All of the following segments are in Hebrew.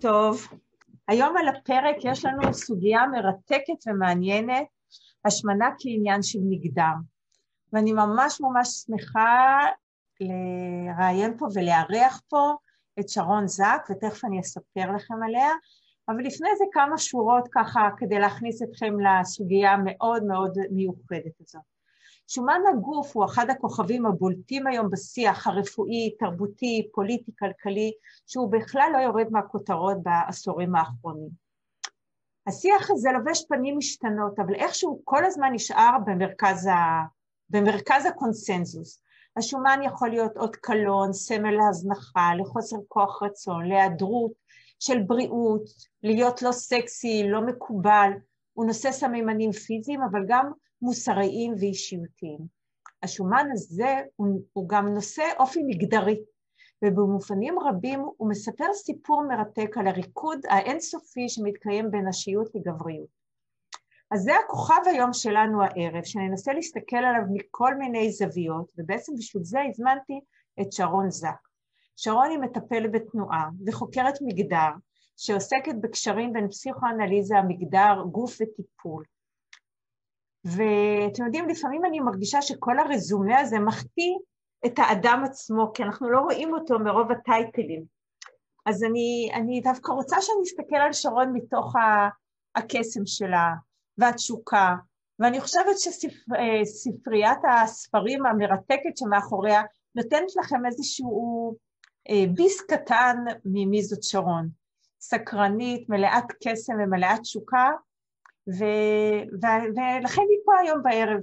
טוב. היום על הפרק יש לנו סוגיה מרתקת ומעניינת, השמנה כעניין של מגדר. ואני ממש ממש שמחה לראיין פה ולארח פה את שרון זק, ותכף אני אספר לכם עליה. אבל לפני זה כמה שורות ככה כדי להכניס אתכם לסוגיה המאוד מאוד מיוחדת הזאת. שומן הגוף הוא אחד הכוכבים הבולטים היום בשיח הרפואי, תרבותי, פוליטי, כלכלי, שהוא בכלל לא יורד מהכותרות בעשורים האחרונים. השיח הזה לובש פנים משתנות, אבל איכשהו כל הזמן נשאר במרכז, ה... במרכז הקונסנזוס. השומן יכול להיות אות קלון, סמל להזנחה, לחוסר כוח רצון, להיעדרות של בריאות, להיות לא סקסי, לא מקובל, הוא נושא סממנים פיזיים, אבל גם מוסריים ואישיותיים. השומן הזה הוא, הוא גם נושא אופי מגדרי, ובמובנים רבים הוא מספר סיפור מרתק על הריקוד האינסופי שמתקיים בין נשיות לגבריות. אז זה הכוכב היום שלנו הערב, שננסה להסתכל עליו מכל מיני זוויות, ובעצם בשביל זה הזמנתי את שרון זק. שרון היא מטפלת בתנועה וחוקרת מגדר, שעוסקת בקשרים בין פסיכואנליזה, מגדר, גוף וטיפול. ואתם יודעים, לפעמים אני מרגישה שכל הרזומה הזה מחטיא את האדם עצמו, כי אנחנו לא רואים אותו מרוב הטייטלים. אז אני, אני דווקא רוצה שאני אסתכל על שרון מתוך הקסם שלה והתשוקה, ואני חושבת שספריית הספרים המרתקת שמאחוריה נותנת לכם איזשהו אה, ביס קטן ממי זאת שרון. סקרנית, מלאת קסם ומלאת תשוקה, ו... ו... ולכן היא פה היום בערב.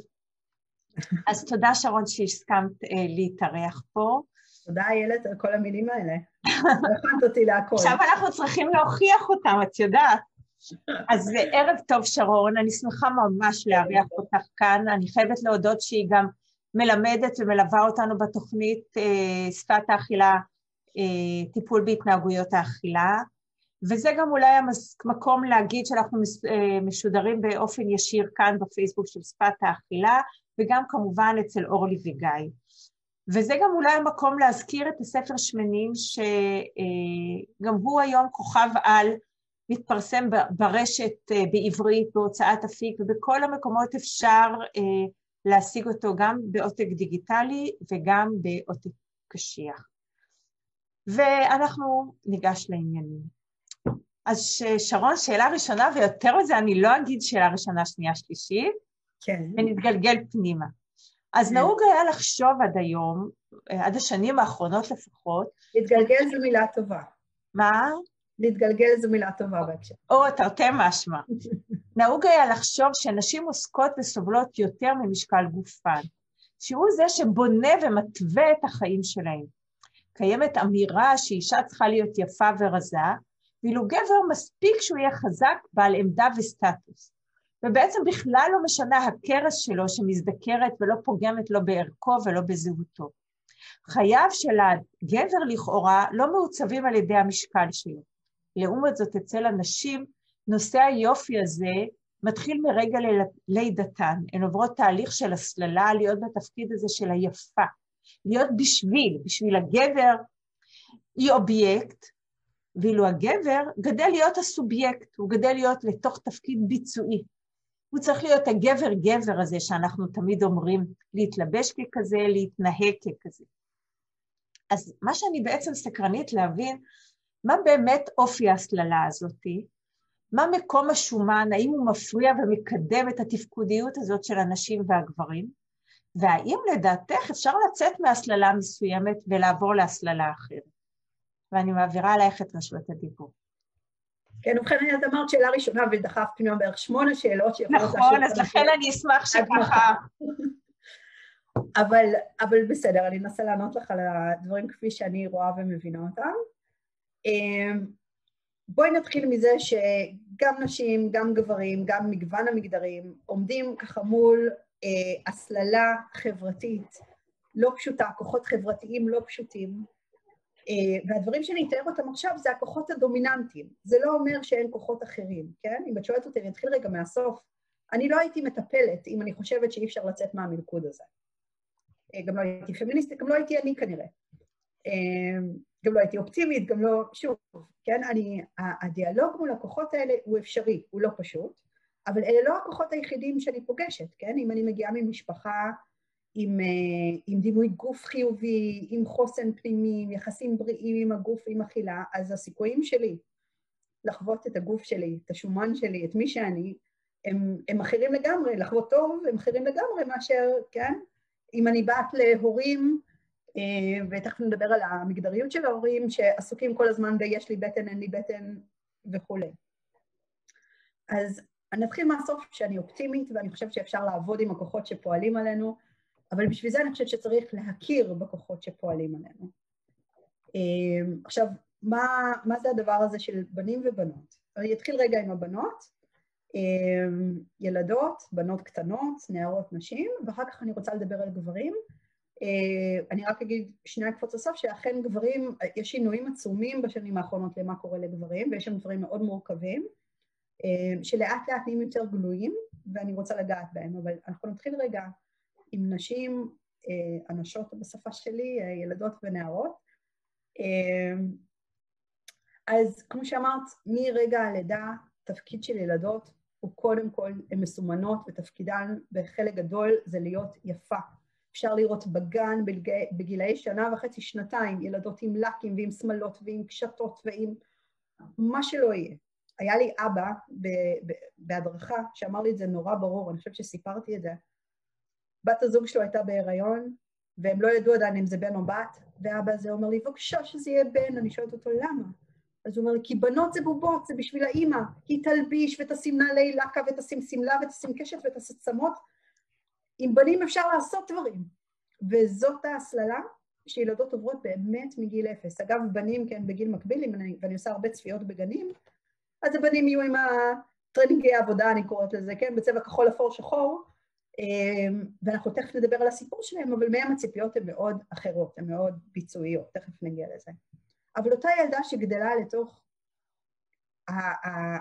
אז תודה שרון שהסכמת אה, להתארח פה. תודה איילת על כל המילים האלה. הכנת אותי להכל. עכשיו אנחנו צריכים להוכיח אותם, את יודעת. אז ערב טוב שרון, אני שמחה ממש לארח אותך כאן, אני חייבת להודות שהיא גם מלמדת ומלווה אותנו בתוכנית אה, שפת האכילה, אה, טיפול בהתנהגויות האכילה, וזה גם אולי המקום להגיד שאנחנו אה, משודרים באופן ישיר כאן בפייסבוק של שפת האכילה, וגם כמובן אצל אורלי וגיא. וזה גם אולי המקום להזכיר את הספר שמנים, שגם הוא היום כוכב על, מתפרסם ברשת אה, בעברית, בהוצאת אפיק, ובכל המקומות אפשר אה, להשיג אותו גם בעותק דיגיטלי וגם בעותק קשיח. ואנחנו ניגש לעניינים. אז שרון, שאלה ראשונה, ויותר מזה אני לא אגיד שאלה ראשונה, שנייה, שלישית, כן. ונתגלגל פנימה. אז כן. נהוג היה לחשוב עד היום, עד השנים האחרונות לפחות... להתגלגל זו מילה טובה. מה? להתגלגל זו מילה טובה בהקשר. או, תרתי משמע. נהוג היה לחשוב שנשים עוסקות וסובלות יותר ממשקל גופן, שהוא זה שבונה ומתווה את החיים שלהם. קיימת אמירה שאישה צריכה להיות יפה ורזה, ואילו גבר מספיק שהוא יהיה חזק, בעל עמדה וסטטוס. ובעצם בכלל לא משנה הכרס שלו שמזדקרת ולא פוגמת לא בערכו ולא בזהותו. חייו של הגבר לכאורה לא מעוצבים על ידי המשקל שלו. לעומת זאת, אצל הנשים, נושא היופי הזה מתחיל מרגע לידתן. הן עוברות תהליך של הסללה, להיות בתפקיד הזה של היפה. להיות בשביל, בשביל הגבר היא אובייקט, ואילו הגבר גדל להיות הסובייקט, הוא גדל להיות לתוך תפקיד ביצועי. הוא צריך להיות הגבר-גבר הזה שאנחנו תמיד אומרים, להתלבש ככזה, להתנהג ככזה. אז מה שאני בעצם סקרנית להבין, מה באמת אופי ההסללה הזאתי, מה מקום השומן, האם הוא מפריע ומקדם את התפקודיות הזאת של הנשים והגברים, והאם לדעתך אפשר לצאת מהסללה מסוימת ולעבור להסללה אחרת. ואני מעבירה עלייך את רשות הדיבור. כן, ובכן, את אמרת שאלה ראשונה ודחפת פנימה בערך שמונה שאלות שיכולות נכון, אז לכן אני אשמח שככה... אבל, אבל בסדר, אני אנסה לענות לך על הדברים כפי שאני רואה ומבינה אותם. אמ, בואי נתחיל מזה שגם נשים, גם גברים, גם מגוון המגדרים עומדים ככה מול אה, הסללה חברתית לא פשוטה, כוחות חברתיים לא פשוטים, והדברים שאני אתאר אותם עכשיו זה הכוחות הדומיננטיים. זה לא אומר שאין כוחות אחרים, כן? אם את שואלת אותי, אני אתחיל רגע מהסוף. אני לא הייתי מטפלת אם אני חושבת שאי אפשר לצאת מהמלכוד הזה. אה, גם לא הייתי פמיניסטית, גם לא הייתי אני כנראה. אה, גם לא הייתי אופטימית, גם לא, שוב, כן, אני, הדיאלוג מול הכוחות האלה הוא אפשרי, הוא לא פשוט, אבל אלה לא הכוחות היחידים שאני פוגשת, כן? אם אני מגיעה ממשפחה עם, אה, עם דימוי גוף חיובי, עם חוסן פנימי, עם יחסים בריאים עם הגוף ועם אכילה, אז הסיכויים שלי לחוות את הגוף שלי, את השומן שלי, את מי שאני, הם, הם אחרים לגמרי, לחוות טוב הם אחרים לגמרי מאשר, כן? אם אני בת להורים, אה, ותכף נדבר על המגדריות של ההורים, שעסוקים כל הזמן ב"יש לי בטן, אין לי בטן" וכולי. אז אני אתחיל מהסוף שאני אופטימית ואני חושבת שאפשר לעבוד עם הכוחות שפועלים עלינו, אבל בשביל זה אני חושבת שצריך להכיר בכוחות שפועלים עלינו. אה, עכשיו, מה, מה זה הדבר הזה של בנים ובנות? אני אתחיל רגע עם הבנות. אמ, ילדות, בנות קטנות, נערות, נשים, ואחר כך אני רוצה לדבר על גברים. אה, אני רק אגיד שנייה קפוץ לסוף, שאכן גברים, יש שינויים עצומים בשנים האחרונות למה קורה לגברים, ויש שם דברים מאוד מורכבים, שלאט לאט נהיים יותר גלויים, ואני רוצה לגעת בהם, אבל אנחנו נתחיל רגע עם נשים, אנשות אה, בשפה שלי, ילדות ונערות. אז כמו שאמרת, מרגע הלידה, תפקיד של ילדות הוא קודם כל, הן מסומנות, ותפקידן בחלק גדול זה להיות יפה. אפשר לראות בגן בגילאי, בגילאי שנה וחצי, שנתיים, ילדות עם לקים ועם שמלות ועם קשתות ועם מה שלא יהיה. היה לי אבא בהדרכה שאמר לי את זה נורא ברור, אני חושבת שסיפרתי את זה. בת הזוג שלו הייתה בהיריון, והם לא ידעו עדיין אם זה בן או בת, ואבא הזה אומר לי, בבקשה שזה יהיה בן, אני שואלת אותו למה? אז הוא אומר לי, כי בנות זה בובות, זה בשביל האימא. היא תלביש ותשים נעלי לקה ותשים שמלה ותשים קשת ותשים צמות. עם בנים אפשר לעשות דברים. וזאת ההסללה שילדות עוברות באמת מגיל אפס. אגב, בנים, כן, בגיל מקביל, אני, ואני עושה הרבה צפיות בגנים, אז הבנים יהיו עם הטרנינגי העבודה, אני קוראת לזה, כן, בצבע כחול אפור שחור, ואנחנו תכף נדבר על הסיפור שלהם, אבל מהם הציפיות הן מאוד אחרות, הן מאוד ביצועיות, תכף נגיע לזה. אבל אותה ילדה שגדלה לתוך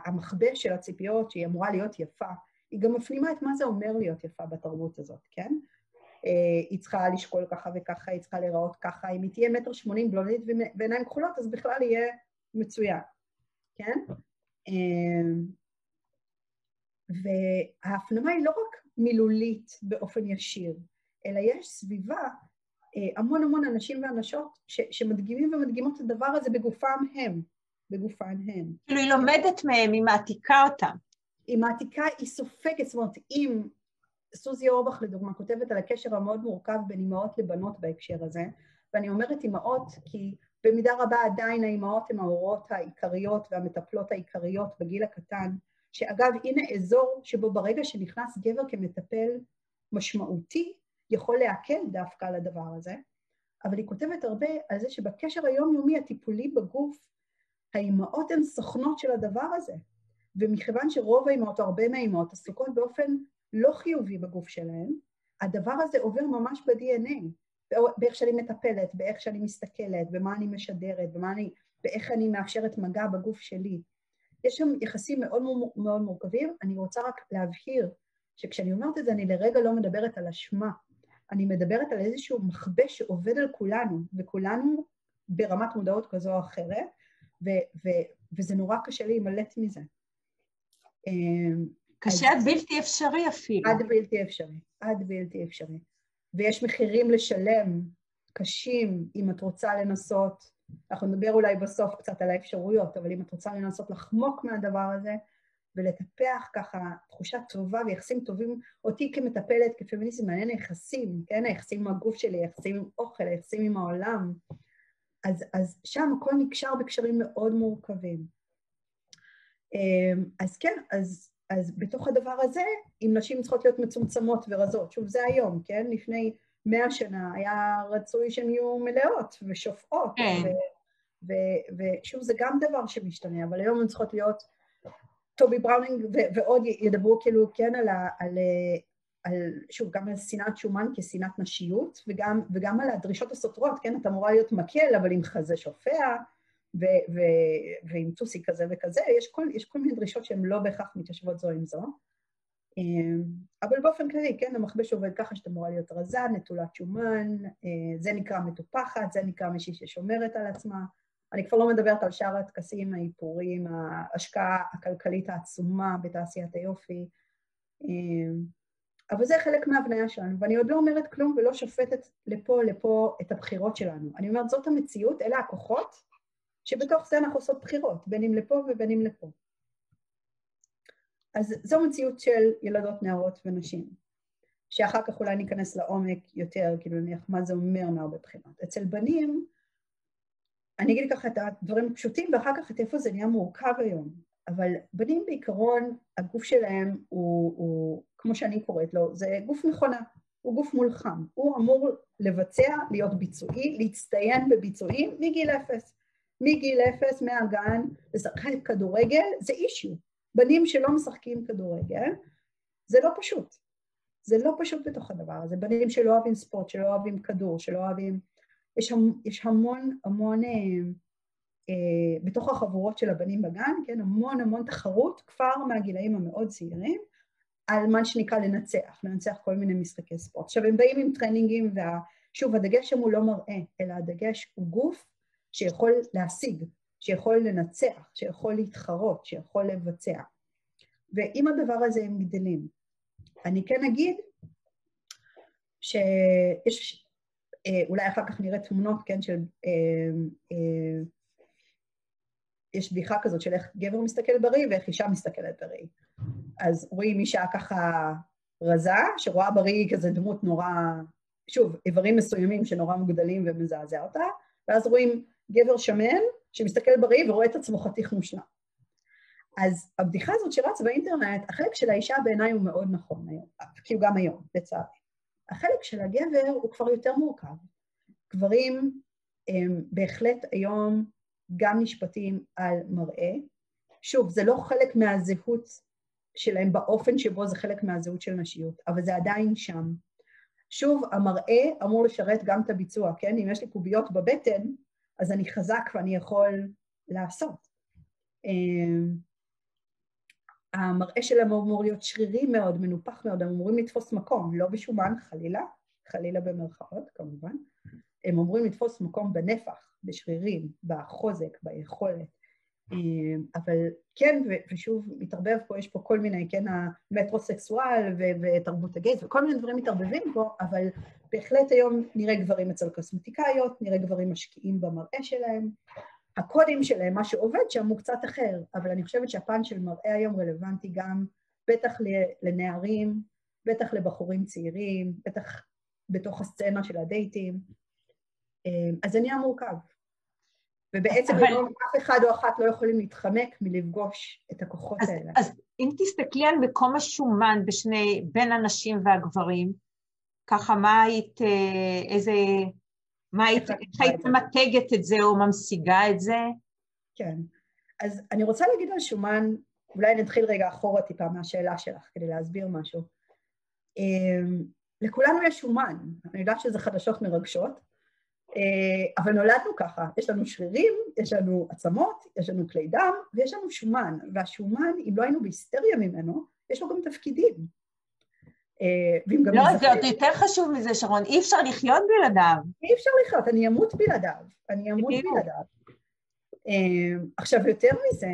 המכבש של הציפיות, שהיא אמורה להיות יפה, היא גם מפנימה את מה זה אומר להיות יפה בתרבות הזאת, כן? אה, היא צריכה לשקול ככה וככה, היא צריכה להיראות ככה, אם היא תהיה מטר שמונים בלונית ועיניים כחולות, אז בכלל יהיה מצוין, כן? אה, וההפנמה היא לא רק מילולית באופן ישיר, אלא יש סביבה אה, המון המון אנשים ואנשות ש, שמדגימים ומדגימות את הדבר הזה בגופם הם, בגופן הם. כאילו היא לומדת מהם, היא מעתיקה אותם. היא מעתיקה, היא סופגת, זאת אומרת, אם סוזי אורבך לדוגמה כותבת על הקשר המאוד מורכב בין אימהות לבנות בהקשר הזה, ואני אומרת אימהות כי במידה רבה עדיין האימהות הן ההורות העיקריות והמטפלות העיקריות בגיל הקטן, שאגב, הנה אזור שבו ברגע שנכנס גבר כמטפל משמעותי, יכול להקל דווקא על הדבר הזה, אבל היא כותבת הרבה על זה שבקשר היומיומי הטיפולי בגוף, האימהות הן סוכנות של הדבר הזה. ומכיוון שרוב האימהות, או הרבה מהאימהות, עסוקות באופן לא חיובי בגוף שלהן, הדבר הזה עובר ממש ב-DNA, באיך שאני מטפלת, באיך שאני מסתכלת, במה אני משדרת, במה אני, באיך אני מאפשרת מגע בגוף שלי. יש שם יחסים מאוד מאוד מורכבים. אני רוצה רק להבהיר שכשאני אומרת את זה, אני לרגע לא מדברת על אשמה. אני מדברת על איזשהו מכבש שעובד על כולנו, וכולנו ברמת מודעות כזו או אחרת, ו- ו- וזה נורא קשה להימלט מזה. אמ, קשה עד בלתי אפשרי אפילו. עד בלתי אפשרי, עד בלתי אפשרי. ויש מחירים לשלם קשים אם את רוצה לנסות, אנחנו נדבר אולי בסוף קצת על האפשרויות, אבל אם את רוצה לנסות לחמוק מהדבר הזה, ולטפח ככה תחושה טובה ויחסים טובים. אותי כמטפלת, כפמיניסטית, מעניין היחסים, כן? היחסים עם הגוף שלי, היחסים עם אוכל, היחסים עם העולם. אז, אז שם הכל נקשר בקשרים מאוד מורכבים. אמ, אז כן, אז, אז בתוך הדבר הזה, אם נשים צריכות להיות מצומצמות ורזות, שוב, זה היום, כן? לפני מאה שנה היה רצוי שהן יהיו מלאות ושופעות. כן. ושוב, זה גם דבר שמשתנה, אבל היום הן צריכות להיות טובי בראונינג ועוד ידברו כאילו כן על, ה, על, על, שוב, גם על שנאת שומן כשנאת נשיות, וגם, וגם על הדרישות הסותרות, כן? את אמורה להיות מקל, אבל עם חזה שופע, ו, ו, ועם טוסי כזה וכזה, יש כל, יש כל מיני דרישות שהן לא בהכרח מתיישבות זו עם זו. אמ, אבל באופן כללי, כן, המכבש עובד ככה שאתה אמורה להיות רזה, נטולת שומן, אה, זה נקרא מטופחת, זה נקרא מישהי ששומרת על עצמה. אני כבר לא מדברת על שאר הטקסים, האיפורים, ההשקעה הכלכלית העצומה בתעשיית היופי, אמ, אבל זה חלק מההבניה שלנו, ואני עוד לא אומרת כלום ולא שופטת לפה לפה את הבחירות שלנו. אני אומרת, זאת המציאות, אלה הכוחות, שבתוך זה אנחנו עושות בחירות, בין אם לפה ובין אם לפה. אז זו מציאות של ילדות, נערות ונשים, שאחר כך אולי ניכנס לעומק יותר, כאילו נניח מה זה אומר מהרבה בחינות. אצל בנים, אני אגיד ככה את הדברים הפשוטים ואחר כך את איפה זה נהיה מורכב היום, אבל בנים בעיקרון, הגוף שלהם הוא, הוא, כמו שאני קוראת לו, זה גוף מכונה, הוא גוף מולחם, הוא אמור לבצע, להיות ביצועי, להצטיין בביצועים מגיל אפס. מגיל אפס, מהגן, לשחק כדורגל, זה אישיו. בנים שלא משחקים כדורגל, זה לא פשוט. זה לא פשוט בתוך הדבר הזה. בנים שלא אוהבים ספורט, שלא אוהבים כדור, שלא אוהבים... יש, יש המון המון, אה, אה, בתוך החבורות של הבנים בגן, כן, המון המון תחרות כבר מהגילאים המאוד צעירים, על מה שנקרא לנצח, לנצח כל מיני משחקי ספורט. עכשיו, הם באים עם טרנינגים, ושוב, הדגש שם הוא לא מראה, אלא הדגש הוא גוף שיכול להשיג, שיכול לנצח, שיכול להתחרות, שיכול לבצע. ועם הדבר הזה הם גדלים. אני כן אגיד שיש, אה, אולי אחר כך נראה תמונות, כן, של... אה, אה, יש בדיחה כזאת של איך גבר מסתכל בראי ואיך אישה מסתכלת בראי. אז רואים אישה ככה רזה, שרואה בראי כזה דמות נורא, שוב, איברים מסוימים שנורא מוגדלים ומזעזע אותה, ואז רואים גבר שמן שמסתכל בראי ורואה את עצמו חתיך מושלם. אז הבדיחה הזאת שרץ באינטרנט, החלק של האישה בעיניי הוא מאוד נכון היום, כאילו גם היום, לצערי. החלק של הגבר הוא כבר יותר מורכב. גברים הם בהחלט היום גם נשפטים על מראה. שוב, זה לא חלק מהזהות שלהם באופן שבו זה חלק מהזהות של נשיות, אבל זה עדיין שם. שוב, המראה אמור לשרת גם את הביצוע, כן? אם יש לי קוביות בבטן, אז אני חזק ואני יכול לעשות. אמ, המראה שלהם אמור להיות שרירי מאוד, מנופח מאוד, הם אמורים לתפוס מקום, לא בשומן חלילה, חלילה במרכאות כמובן, הם אמורים לתפוס מקום בנפח, בשרירים, בחוזק, ביכולת. אמ, אבל כן, ושוב מתערבב פה, יש פה כל מיני, כן, המטרוסקסואל ותרבות הגייז, וכל מיני דברים מתערבבים פה, אבל בהחלט היום נראה גברים אצל קוסמטיקאיות, נראה גברים משקיעים במראה שלהם. הקודים שלהם, מה שעובד שם הוא קצת אחר, אבל אני חושבת שהפן של מראה היום רלוונטי גם בטח לנערים, בטח לבחורים צעירים, בטח בתוך הסצנה של הדייטים. אמ, אז זה נהיה מורכב. ובעצם אבל... היום אף אחד או אחת לא יכולים להתחמק מלפגוש את הכוחות אז, האלה. אז אם תסתכלי על מקום השומן בשני, בין הנשים והגברים, ככה מה היית, אה, איזה, מה היית, איך היית ממתגת את זה או ממשיגה את זה? כן. אז אני רוצה להגיד על שומן, אולי נתחיל רגע אחורה טיפה מהשאלה שלך כדי להסביר משהו. אמ, לכולנו יש שומן, אני יודעת שזה חדשות מרגשות, אה, אבל נולדנו ככה, יש לנו שרירים, יש לנו עצמות, יש לנו כלי דם ויש לנו שומן, והשומן, אם לא היינו בהיסטריה ממנו, יש לו גם תפקידים. אה, לא, זה עוד יותר חשוב מזה, שרון, אי אפשר לחיות בלעדיו. אי אפשר לחיות, אני אמות בלעדיו, אני אמות בלעדיו. אה, עכשיו, יותר מזה,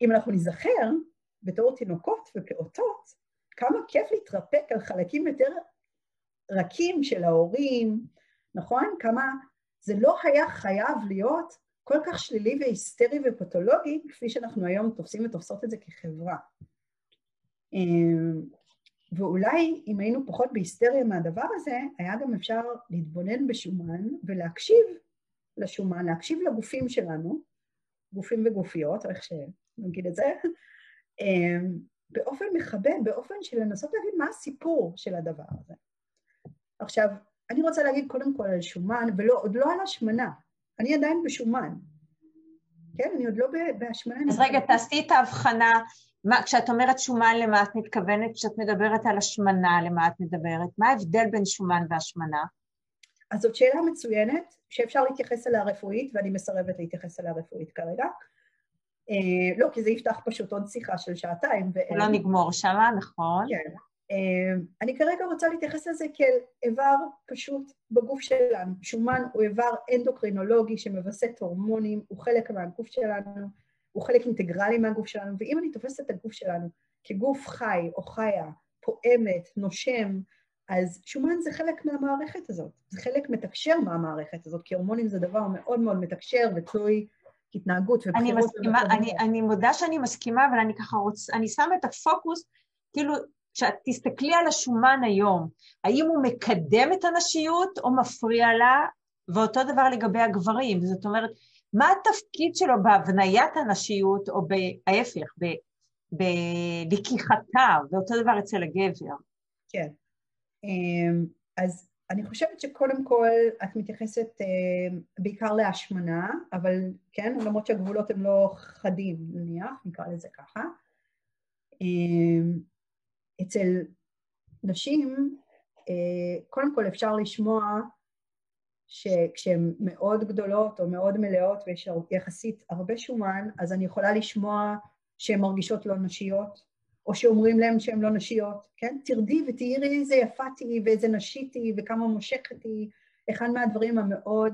אם אנחנו נזכר, בתור תינוקות ופעוטות, כמה כיף להתרפק על חלקים יותר רכים של ההורים, נכון? כמה זה לא היה חייב להיות כל כך שלילי והיסטרי ופתולוגי, כפי שאנחנו היום תופסים ותופסות את זה כחברה. אמ, ואולי אם היינו פחות בהיסטריה מהדבר הזה, היה גם אפשר להתבונן בשומן ולהקשיב לשומן, להקשיב לגופים שלנו, גופים וגופיות, או איך שנגיד את זה, אמ, באופן מכבד, באופן של לנסות להבין מה הסיפור של הדבר הזה. עכשיו, אני רוצה להגיד קודם כל על שומן, ועוד לא על השמנה. אני עדיין בשומן. כן, אני עוד לא בהשמנה. אז רגע, תעשי את ההבחנה. מה, כשאת אומרת שומן, למה את מתכוונת? כשאת מדברת על השמנה, למה את מדברת? מה ההבדל בין שומן והשמנה? אז זאת שאלה מצוינת, שאפשר להתייחס אליה רפואית, ואני מסרבת להתייחס אליה רפואית כרגע. אה, לא, כי זה יפתח פשוט עוד שיחה של שעתיים. לא נגמור שמה, נכון. כן. אה, אני כרגע רוצה להתייחס לזה כאל איבר פשוט בגוף שלנו. שומן הוא איבר אנדוקרינולוגי שמווסת הורמונים, הוא חלק מהגוף שלנו, הוא חלק אינטגרלי מהגוף שלנו, ואם אני תופסת את הגוף שלנו כגוף חי או חיה, פועמת, נושם, אז שומן זה חלק מהמערכת הזאת, זה חלק מתקשר מהמערכת הזאת, כי הורמונים זה דבר מאוד מאוד מתקשר ותלוי התנהגות ובחירות. אני מסכימה, אני, אני מודה שאני מסכימה, אבל אני ככה רוצה, אני שמה את הפוקוס, כאילו, תסתכלי על השומן היום, האם הוא מקדם את הנשיות או מפריע לה, ואותו דבר לגבי הגברים, זאת אומרת, מה התפקיד שלו בהבניית הנשיות, או בהפך, בלקיחתה, ואותו דבר אצל הגבר. כן. אמ, אז אני חושבת שקודם כל את מתייחסת אמ, בעיקר להשמנה, אבל כן, למרות שהגבולות הם לא חדים נניח, נקרא לזה ככה. אצל נשים, אה, קודם כל אפשר לשמוע שכשהן מאוד גדולות או מאוד מלאות ויש יחסית הרבה שומן, אז אני יכולה לשמוע שהן מרגישות לא נשיות, או שאומרים להן שהן לא נשיות, כן? תרדי ותראי איזה יפה תהיי ואיזה נשית היא וכמה מושכת היא. אחד מהדברים המאוד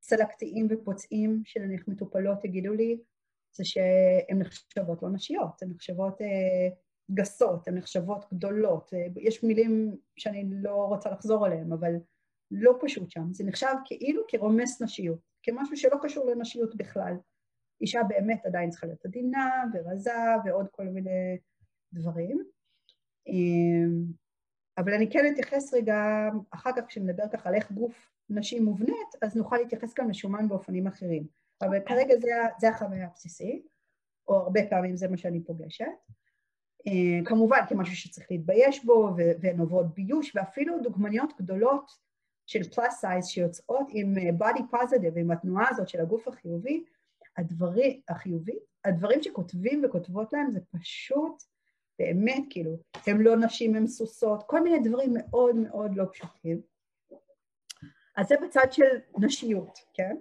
צלקתיים ופוצעים של נניח מטופלות יגידו לי, זה שהן נחשבות לא נשיות, הן נחשבות אה, גסות, הן נחשבות גדולות. אה, יש מילים שאני לא רוצה לחזור עליהן, אבל לא פשוט שם. זה נחשב כאילו כרומס נשיות, כמשהו שלא קשור לנשיות בכלל. אישה באמת עדיין צריכה להיות עדינה ורזה ועוד כל מיני דברים. אמ, אבל אני כן אתייחס רגע, אחר כך כשנדבר ככה על איך גוף נשים מובנית, אז נוכל להתייחס גם לשומן באופנים אחרים. אבל כרגע זה, זה החוויה הבסיסית, או הרבה פעמים זה מה שאני פוגשת. אמ, כמובן כמשהו שצריך להתבייש בו, והן עוברות ביוש, ואפילו דוגמניות גדולות של פלאס סייז שיוצאות עם בody positive, עם התנועה הזאת של הגוף החיובי, הדברים, החיובי, הדברים שכותבים וכותבות להם זה פשוט באמת, כאילו, הם לא נשים, הם סוסות, כל מיני דברים מאוד מאוד לא פשוטים. אז זה בצד של נשיות, כן?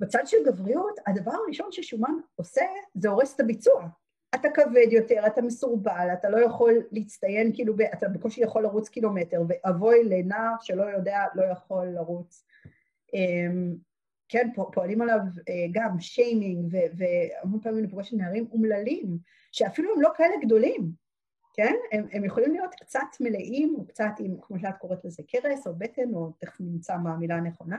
בצד של גבריות, הדבר הראשון ששומן עושה זה הורס את הביצוע. אתה כבד יותר, אתה מסורבל, אתה לא יכול להצטיין, כאילו, אתה בקושי יכול לרוץ קילומטר, ואבוי לנער שלא יודע, לא יכול לרוץ. אמ, כן, פועלים עליו אה, גם שיימינג, והמון פעמים אני פוגשת נערים אומללים, שאפילו הם לא כאלה גדולים, כן? הם, הם יכולים להיות קצת מלאים, או קצת עם, כמו שאת קוראת לזה, קרס או בטן, או תכף נמצא מה המילה הנכונה,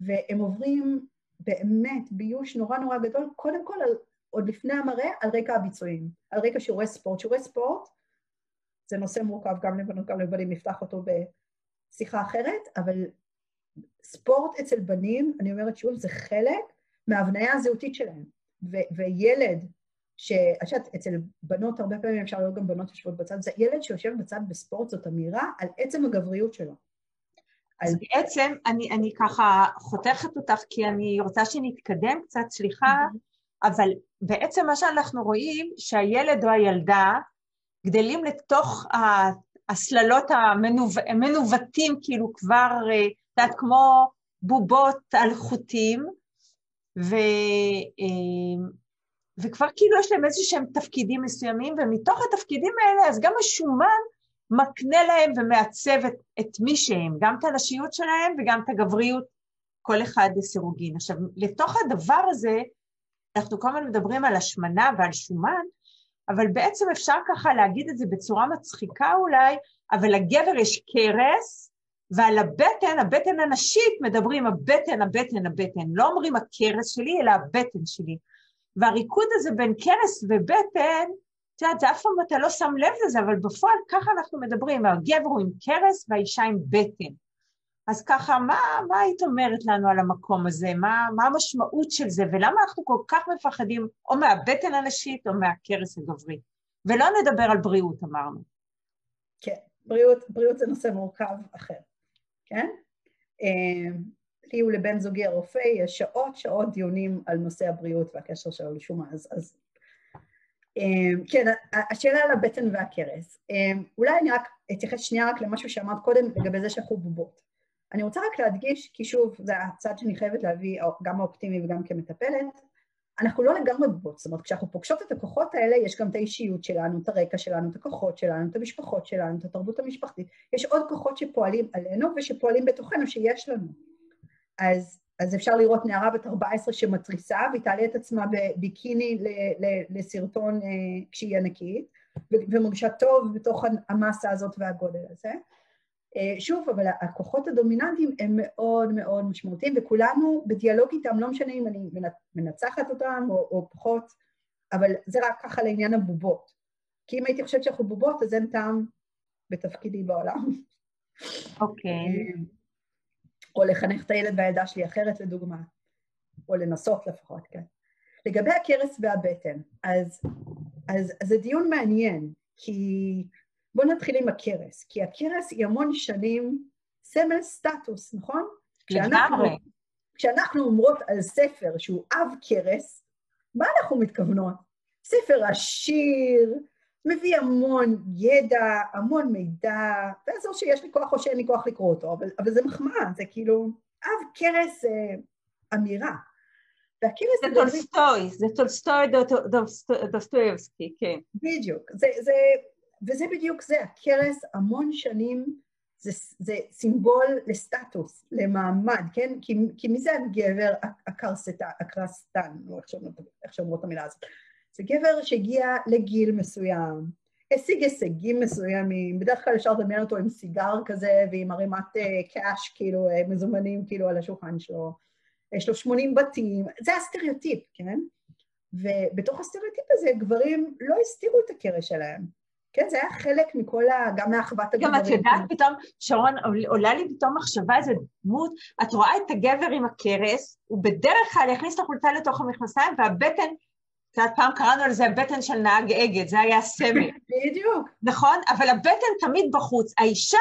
והם עוברים באמת ביוש נורא נורא גדול, קודם כל, על, עוד לפני המראה, על רקע הביצועים, על רקע שיעורי ספורט. שיעורי ספורט זה נושא מורכב גם לבנות גם לבנים, נפתח אותו בשיחה אחרת, אבל ספורט אצל בנים, אני אומרת שוב, זה חלק מההבניה הזהותית שלהם. ו- וילד, שאת יודעת, אצל בנות הרבה פעמים אפשר לראות גם בנות יושבות בצד, זה ילד שיושב בצד בספורט, זאת אמירה על עצם הגבריות שלו. אז בעצם אני, אני ככה חותכת אותך כי אני רוצה שנתקדם קצת, סליחה, אבל בעצם מה שאנחנו רואים, שהילד או הילדה גדלים לתוך הסללות המנווטים, כאילו כבר אה, יודעת, כמו בובות על חוטים, ו, אה, וכבר כאילו יש להם איזה שהם תפקידים מסוימים, ומתוך התפקידים האלה אז גם השומן מקנה להם ומעצב את, את מי שהם, גם את הנשיות שלהם וגם את הגבריות, כל אחד לסירוגין. עכשיו, לתוך הדבר הזה, אנחנו כל הזמן מדברים על השמנה ועל שומן, אבל בעצם אפשר ככה להגיד את זה בצורה מצחיקה אולי, אבל לגבר יש קרס, ועל הבטן, הבטן הנשית, מדברים הבטן, הבטן, הבטן. לא אומרים הכרס שלי, אלא הבטן שלי. והריקוד הזה בין כרס ובטן, את יודעת, אף פעם אתה לא שם לב לזה, אבל בפועל ככה אנחנו מדברים, הגבר הוא עם כרס והאישה עם בטן. אז ככה, מה, מה היית אומרת לנו על המקום הזה? מה, מה המשמעות של זה? ולמה אנחנו כל כך מפחדים או מהבטן הנשית או מהכרס הגברי? ולא נדבר על בריאות, אמרנו. כן, בריאות, בריאות זה נושא מורכב אחר. כן? אה, לי ולבן זוגי הרופא יש שעות שעות דיונים על נושא הבריאות והקשר שלו לשומה, אז, אז אה, כן, השאלה על הבטן והכרס. אה, אולי אני רק אתייחס שנייה רק למשהו שאמרת קודם לגבי זה שאנחנו בובות. אני רוצה רק להדגיש, כי שוב, זה הצד שאני חייבת להביא גם האופטימי וגם כמטפלת, אנחנו לא לגמרי בובות, זאת אומרת, כשאנחנו פוגשות את הכוחות האלה, יש גם את האישיות שלנו, את הרקע שלנו, את הכוחות שלנו, את המשפחות שלנו, את התרבות המשפחתית. יש עוד כוחות שפועלים עלינו ושפועלים בתוכנו שיש לנו. אז, אז אפשר לראות נערה בת 14 שמתריסה, והיא תעלה את עצמה בביקיני לסרטון אה, כשהיא ענקית, ומרגישה טוב בתוך המסה הזאת והגודל הזה. אה, שוב, אבל הכוחות הדומיננטיים הם מאוד מאוד משמעותיים, וכולנו בדיאלוג איתם, לא משנה אם אני מנצחת אותם או, או פחות, אבל זה רק ככה לעניין הבובות. כי אם הייתי חושבת שאנחנו בובות, אז אין טעם בתפקידי בעולם. אוקיי. Okay. אה, או לחנך את הילד והילדה שלי אחרת, לדוגמה. או לנסות לפחות, כן. לגבי הכרס והבטן, אז, אז, אז זה דיון מעניין, כי בואו נתחיל עם הכרס, כי הכרס היא המון שנים סמל סטטוס, נכון? כשאנחנו, כשאנחנו אומרות על ספר שהוא אב כרס, מה אנחנו מתכוונות? ספר עשיר, מביא המון ידע, המון מידע, או שיש לי כוח או שאין לי כוח לקרוא אותו, אבל, אבל זה מחמאה, זה כאילו, אב כרס זה אמירה. זה טולסטוי, זה טולסטוי דוסטויבסקי, כן. בדיוק, זה, זה, וזה בדיוק זה, הכרס המון שנים זה, זה סימבול לסטטוס, למעמד, כן? כי, כי מי זה הגבר הכרסתן, או איך שאומרות את המילה הזאת? זה גבר שהגיע לגיל מסוים, השיג הישגים מסוימים, בדרך כלל אפשר לדמיין אותו עם סיגר כזה ועם ערימת cash, uh, כאילו, uh, מזומנים כאילו על השולחן שלו, יש לו 80 בתים, זה הסטריאוטיפ, כן? ובתוך הסטריאוטיפ הזה גברים לא הסתירו את הכרס שלהם. כן, זה היה חלק מכל ה... גם מאחוות הגברים. גם את יודעת פתאום, שרון, עולה לי פתאום מחשבה איזה דמות, את רואה את הגבר עם הכרס, הוא בדרך כלל יכניס את החולצה לתוך המכנסיים, והבטן, את יודעת, פעם קראנו לזה הבטן של נהג אגד, זה היה הסמל. בדיוק. נכון? אבל הבטן תמיד בחוץ. האישה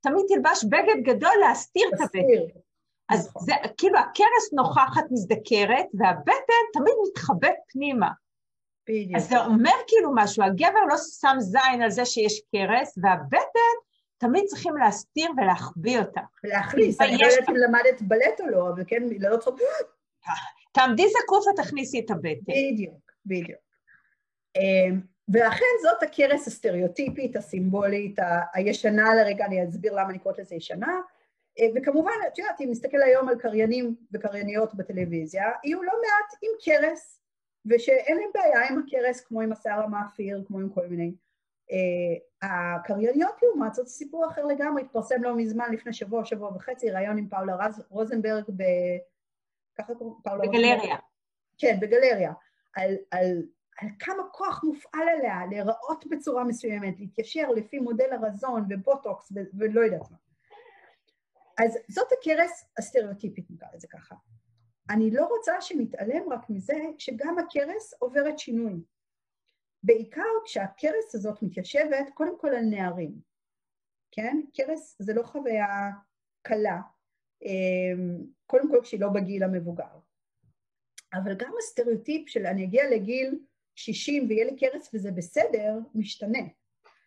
תמיד תלבש בגד גדול להסתיר את הבטן. אז נכון. זה, כאילו, הכרס נוכחת מזדקרת, והבטן תמיד מתחבאת פנימה. בדיוק. אז זה אומר כאילו משהו, הגבר לא שם זין על זה שיש קרס, והבטן תמיד צריכים להסתיר ולהחביא אותה. ולהכניס, אני לא יודעת אם למדת בלט או לא, אבל כן, לא צריכות... תעמדי זקוף ותכניסי את הבטן. בדיוק, בדיוק. אמ, ולכן זאת הכרס הסטריאוטיפית, הסימבולית, הישנה לרגע, אני אסביר למה אני קוראת לזה ישנה. אה, וכמובן, את יודעת, אם נסתכל היום על קריינים וקרייניות בטלוויזיה, יהיו לא מעט עם קרס, ושאין להם בעיה עם הכרס כמו עם השיער המאפיר, כמו עם כל מיני. Uh, הקרייניות לעומת זאת סיפור אחר לגמרי, התפרסם לא מזמן, לפני שבוע, שבוע וחצי, ראיון עם פאולה רז, רוזנברג ב... ככה קוראים? פאולה בגלריה. רוזנברג? כן, בגלריה. על, על, על כמה כוח מופעל עליה להיראות בצורה מסוימת, להתיישר לפי מודל הרזון ובוטוקס ו- ולא יודעת מה. אז זאת הכרס הסטריאוטיפית, נקרא לזה ככה. אני לא רוצה שנתעלם רק מזה שגם הכרס עוברת שינוי. בעיקר כשהכרס הזאת מתיישבת קודם כל על נערים, כן? כרס זה לא חוויה קלה, אמ, קודם כל כשהיא לא בגיל המבוגר. אבל גם הסטריאוטיפ של אני אגיע לגיל 60 ויהיה לי כרס וזה בסדר, משתנה.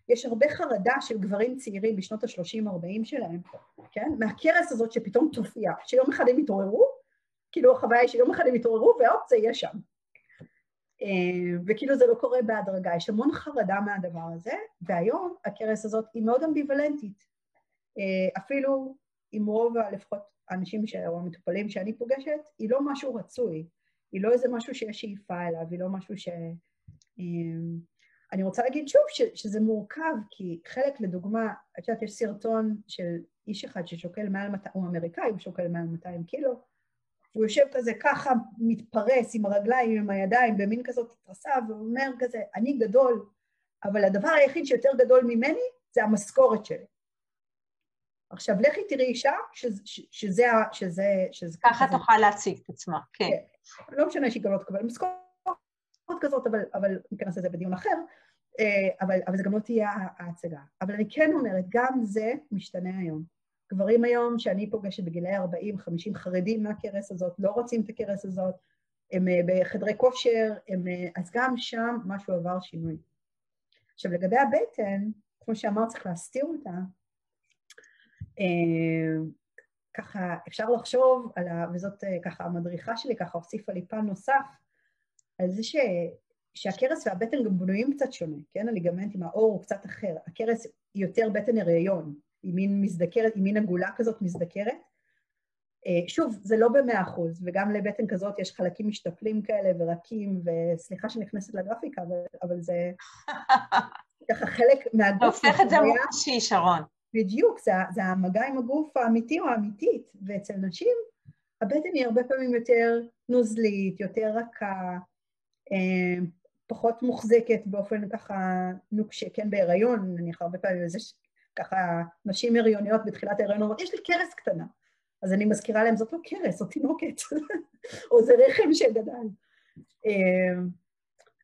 יש הרבה חרדה של גברים צעירים בשנות ה-30-40 שלהם, כן? מהכרס הזאת שפתאום תופיע, שיום אחד הם יתעוררו כאילו החוויה היא שיום אחד הם יתעוררו והופ זה יהיה שם. אה, וכאילו זה לא קורה בהדרגה, יש המון חרדה מהדבר הזה, והיום הכרס הזאת היא מאוד אמביוולנטית. אה, אפילו עם רוב לפחות האנשים או המטופלים שאני פוגשת, היא לא משהו רצוי, היא לא איזה משהו שיש שאיפה אליו, היא לא משהו ש... אה, אני רוצה להגיד שוב ש, שזה מורכב, כי חלק, לדוגמה, את יודעת, יש סרטון של איש אחד ששוקל מעל 200, הוא אמריקאי, הוא שוקל מעל 200 קילו, הוא יושב כזה ככה, מתפרס עם הרגליים, עם הידיים, במין כזאת התרסה, ואומר כזה, אני גדול, אבל הדבר היחיד שיותר גדול ממני זה המשכורת שלי. עכשיו, לכי תראי אישה שזה, שזה, שזה, שזה ככה תוכל להציג את עצמה, כן. כן. לא משנה שהיא גם לא תקבל משכורת כזאת, אבל, אבל ניכנס לזה בדיון אחר, אה, אבל, אבל זה גם לא תהיה ההצגה. אבל אני כן אומרת, גם זה משתנה היום. גברים היום שאני פוגשת בגילאי 40-50 חרדים מהכרס הזאת, לא רוצים את הכרס הזאת, הם אה, בחדרי כושר, הם, אה, אז גם שם משהו עבר שינוי. עכשיו לגבי הבטן, כמו שאמרת, צריך להסתיר אותה, אה, ככה אפשר לחשוב על ה... וזאת ככה המדריכה שלי ככה הוסיפה לי פן נוסף, על זה ש, שהכרס והבטן גם בנויים קצת שונה, כן? הליגמנטים, האור הוא קצת אחר. הכרס יותר בטן הריון, היא מין מזדקרת, היא מין עגולה כזאת מזדקרת. אה, שוב, זה לא במאה אחוז, וגם לבטן כזאת יש חלקים משתפלים כאלה ורקים, וסליחה שנכנסת לגרפיקה, אבל, אבל זה ככה חלק מהגוף. אתה הופך את זה מוחשי, שרון. בדיוק, זה, זה המגע עם הגוף האמיתי או האמיתית, ואצל נשים הבטן היא הרבה פעמים יותר נוזלית, יותר רכה, אה, פחות מוחזקת באופן ככה נוקשה, כן, בהיריון, נניח הרבה פעמים זה ככה נשים הריוניות בתחילת ההיריון אומרות, יש לי קרס קטנה. אז אני מזכירה להם, זאת לא קרס, זאת תינוקת, או זה רחם שגדל. אה,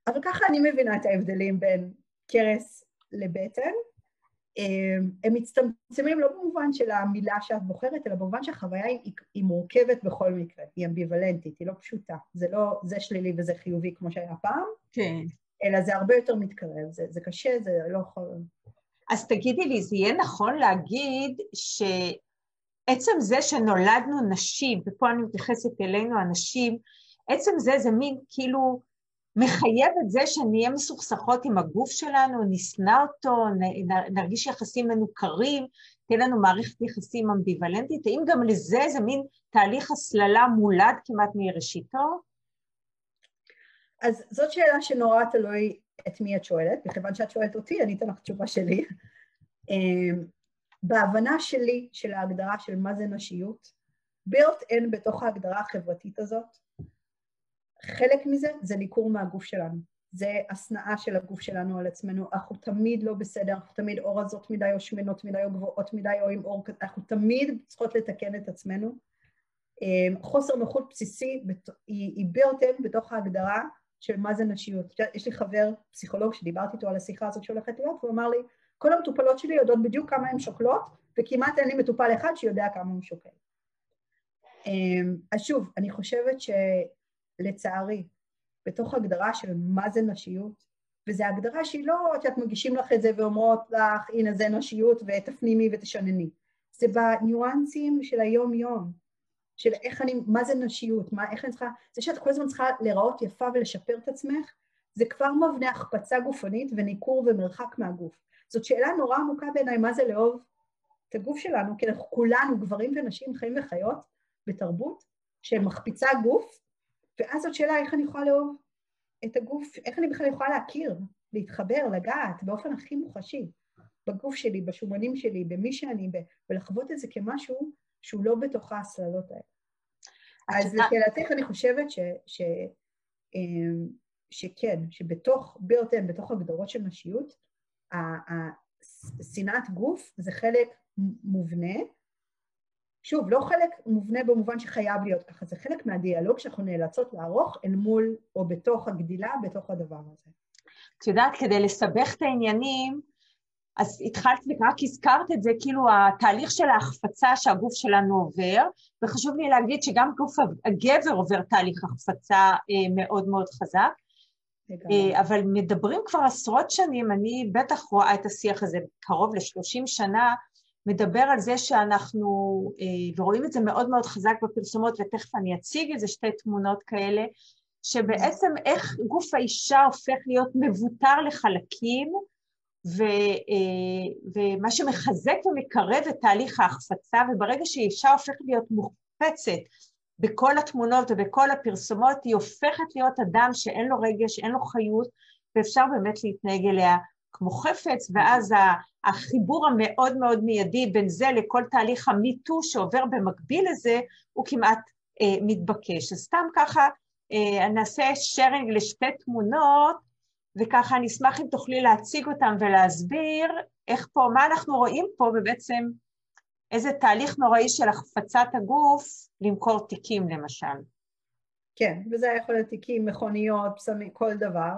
אבל ככה אני מבינה את ההבדלים בין קרס לבטן. אמ, הם מצטמצמים לא במובן של המילה שאת בוחרת, אלא במובן שהחוויה היא, היא מורכבת בכל מקרה, היא אמביוולנטית, היא לא פשוטה. זה לא זה שלילי וזה חיובי כמו שהיה פעם, כן. אלא זה הרבה יותר מתקרב, זה, זה קשה, זה לא יכול... אז תגידי לי, זה יהיה נכון להגיד שעצם זה שנולדנו נשים, ופה אני מתייחסת אלינו הנשים, עצם זה זה מין כאילו מחייב את זה שנהיה מסוכסכות עם הגוף שלנו, נשנא אותו, נרגיש יחסים מנוכרים, תהיה לנו מערכת יחסים אמביוולנטית, האם גם לזה זה מין תהליך הסללה מולד כמעט מראשיתו? אז זאת שאלה שנורא תלוי את מי את שואלת, מכיוון שאת שואלת אותי, אני אתן לך תשובה שלי. אמ, בהבנה שלי של ההגדרה של מה זה נשיות, built in בתוך ההגדרה החברתית הזאת, חלק מזה זה ניכור מהגוף שלנו. זה השנאה של הגוף שלנו על עצמנו. אנחנו תמיד לא בסדר, אנחנו תמיד או רזות מדי, או שמנות מדי, או גבוהות מדי, או עם אור אנחנו תמיד צריכות לתקן את עצמנו. אמ, חוסר נוחות בסיסי היא, היא בירטן בתוך ההגדרה של מה זה נשיות. יש לי חבר פסיכולוג שדיברתי איתו על השיחה הזאת שהולכת להיות, והוא אמר לי, כל המטופלות שלי יודעות בדיוק כמה הן שוקלות, וכמעט אין לי מטופל אחד שיודע כמה הוא שוקל. אמ, אז שוב, אני חושבת ש... לצערי, בתוך הגדרה של מה זה נשיות, וזו הגדרה שהיא לא שאת מגישים לך את זה ואומרות לך, הנה זה נשיות ותפנימי ותשנני. זה בניואנסים של היום-יום, של איך אני, מה זה נשיות, מה, איך אני צריכה, זה שאת כל הזמן צריכה להיראות יפה ולשפר את עצמך, זה כבר מבנה החפצה גופנית וניכור ומרחק מהגוף. זאת שאלה נורא עמוקה בעיניי, מה זה לאהוב את הגוף שלנו, כי אנחנו כולנו, גברים ונשים, חיים וחיות, בתרבות שמחפיצה גוף, ואז זאת שאלה איך אני יכולה לאהוב את הגוף, איך אני בכלל יכולה להכיר, להתחבר, לגעת באופן הכי מוחשי בגוף שלי, בשומנים שלי, במי שאני. ולחוות את זה כמשהו שהוא לא בתוך ההסללות האלה. אז לשאלתך אני חושבת ש, ש, אמ, שכן, שבתוך בירטן, בתוך הגדרות של נשיות, שנאת גוף זה חלק מובנה, שוב, לא חלק מובנה במובן שחייב להיות ככה, זה חלק מהדיאלוג שאנחנו נאלצות לערוך אל מול או בתוך הגדילה, בתוך הדבר הזה. את יודעת, כדי לסבך את העניינים, אז התחלת ורק הזכרת את זה, כאילו התהליך של ההחפצה שהגוף שלנו עובר, וחשוב לי להגיד שגם גוף הגבר עובר תהליך החפצה אה, מאוד מאוד חזק. אה, אבל מדברים כבר עשרות שנים, אני בטח רואה את השיח הזה קרוב ל-30 שנה, מדבר על זה שאנחנו, אה, ורואים את זה מאוד מאוד חזק בפרסומות, ותכף אני אציג איזה שתי תמונות כאלה, שבעצם איך גוף האישה הופך להיות מבוטר לחלקים, ו, אה, ומה שמחזק ומקרב את תהליך ההחפצה, וברגע שאישה הופכת להיות מוחפצת בכל התמונות ובכל הפרסומות, היא הופכת להיות אדם שאין לו רגש, אין לו חיות, ואפשר באמת להתנהג אליה כמו חפץ, ואז החיבור המאוד מאוד מיידי בין זה לכל תהליך המיטו שעובר במקביל לזה, הוא כמעט אה, מתבקש. אז סתם ככה אה, נעשה שיירינג לשתי תמונות, וככה אני אשמח אם תוכלי להציג אותם ולהסביר איך פה, מה אנחנו רואים פה, ובעצם איזה תהליך נוראי של החפצת הגוף למכור תיקים למשל. כן, וזה יכול להיות תיקים, מכוניות, פסמים, כל דבר.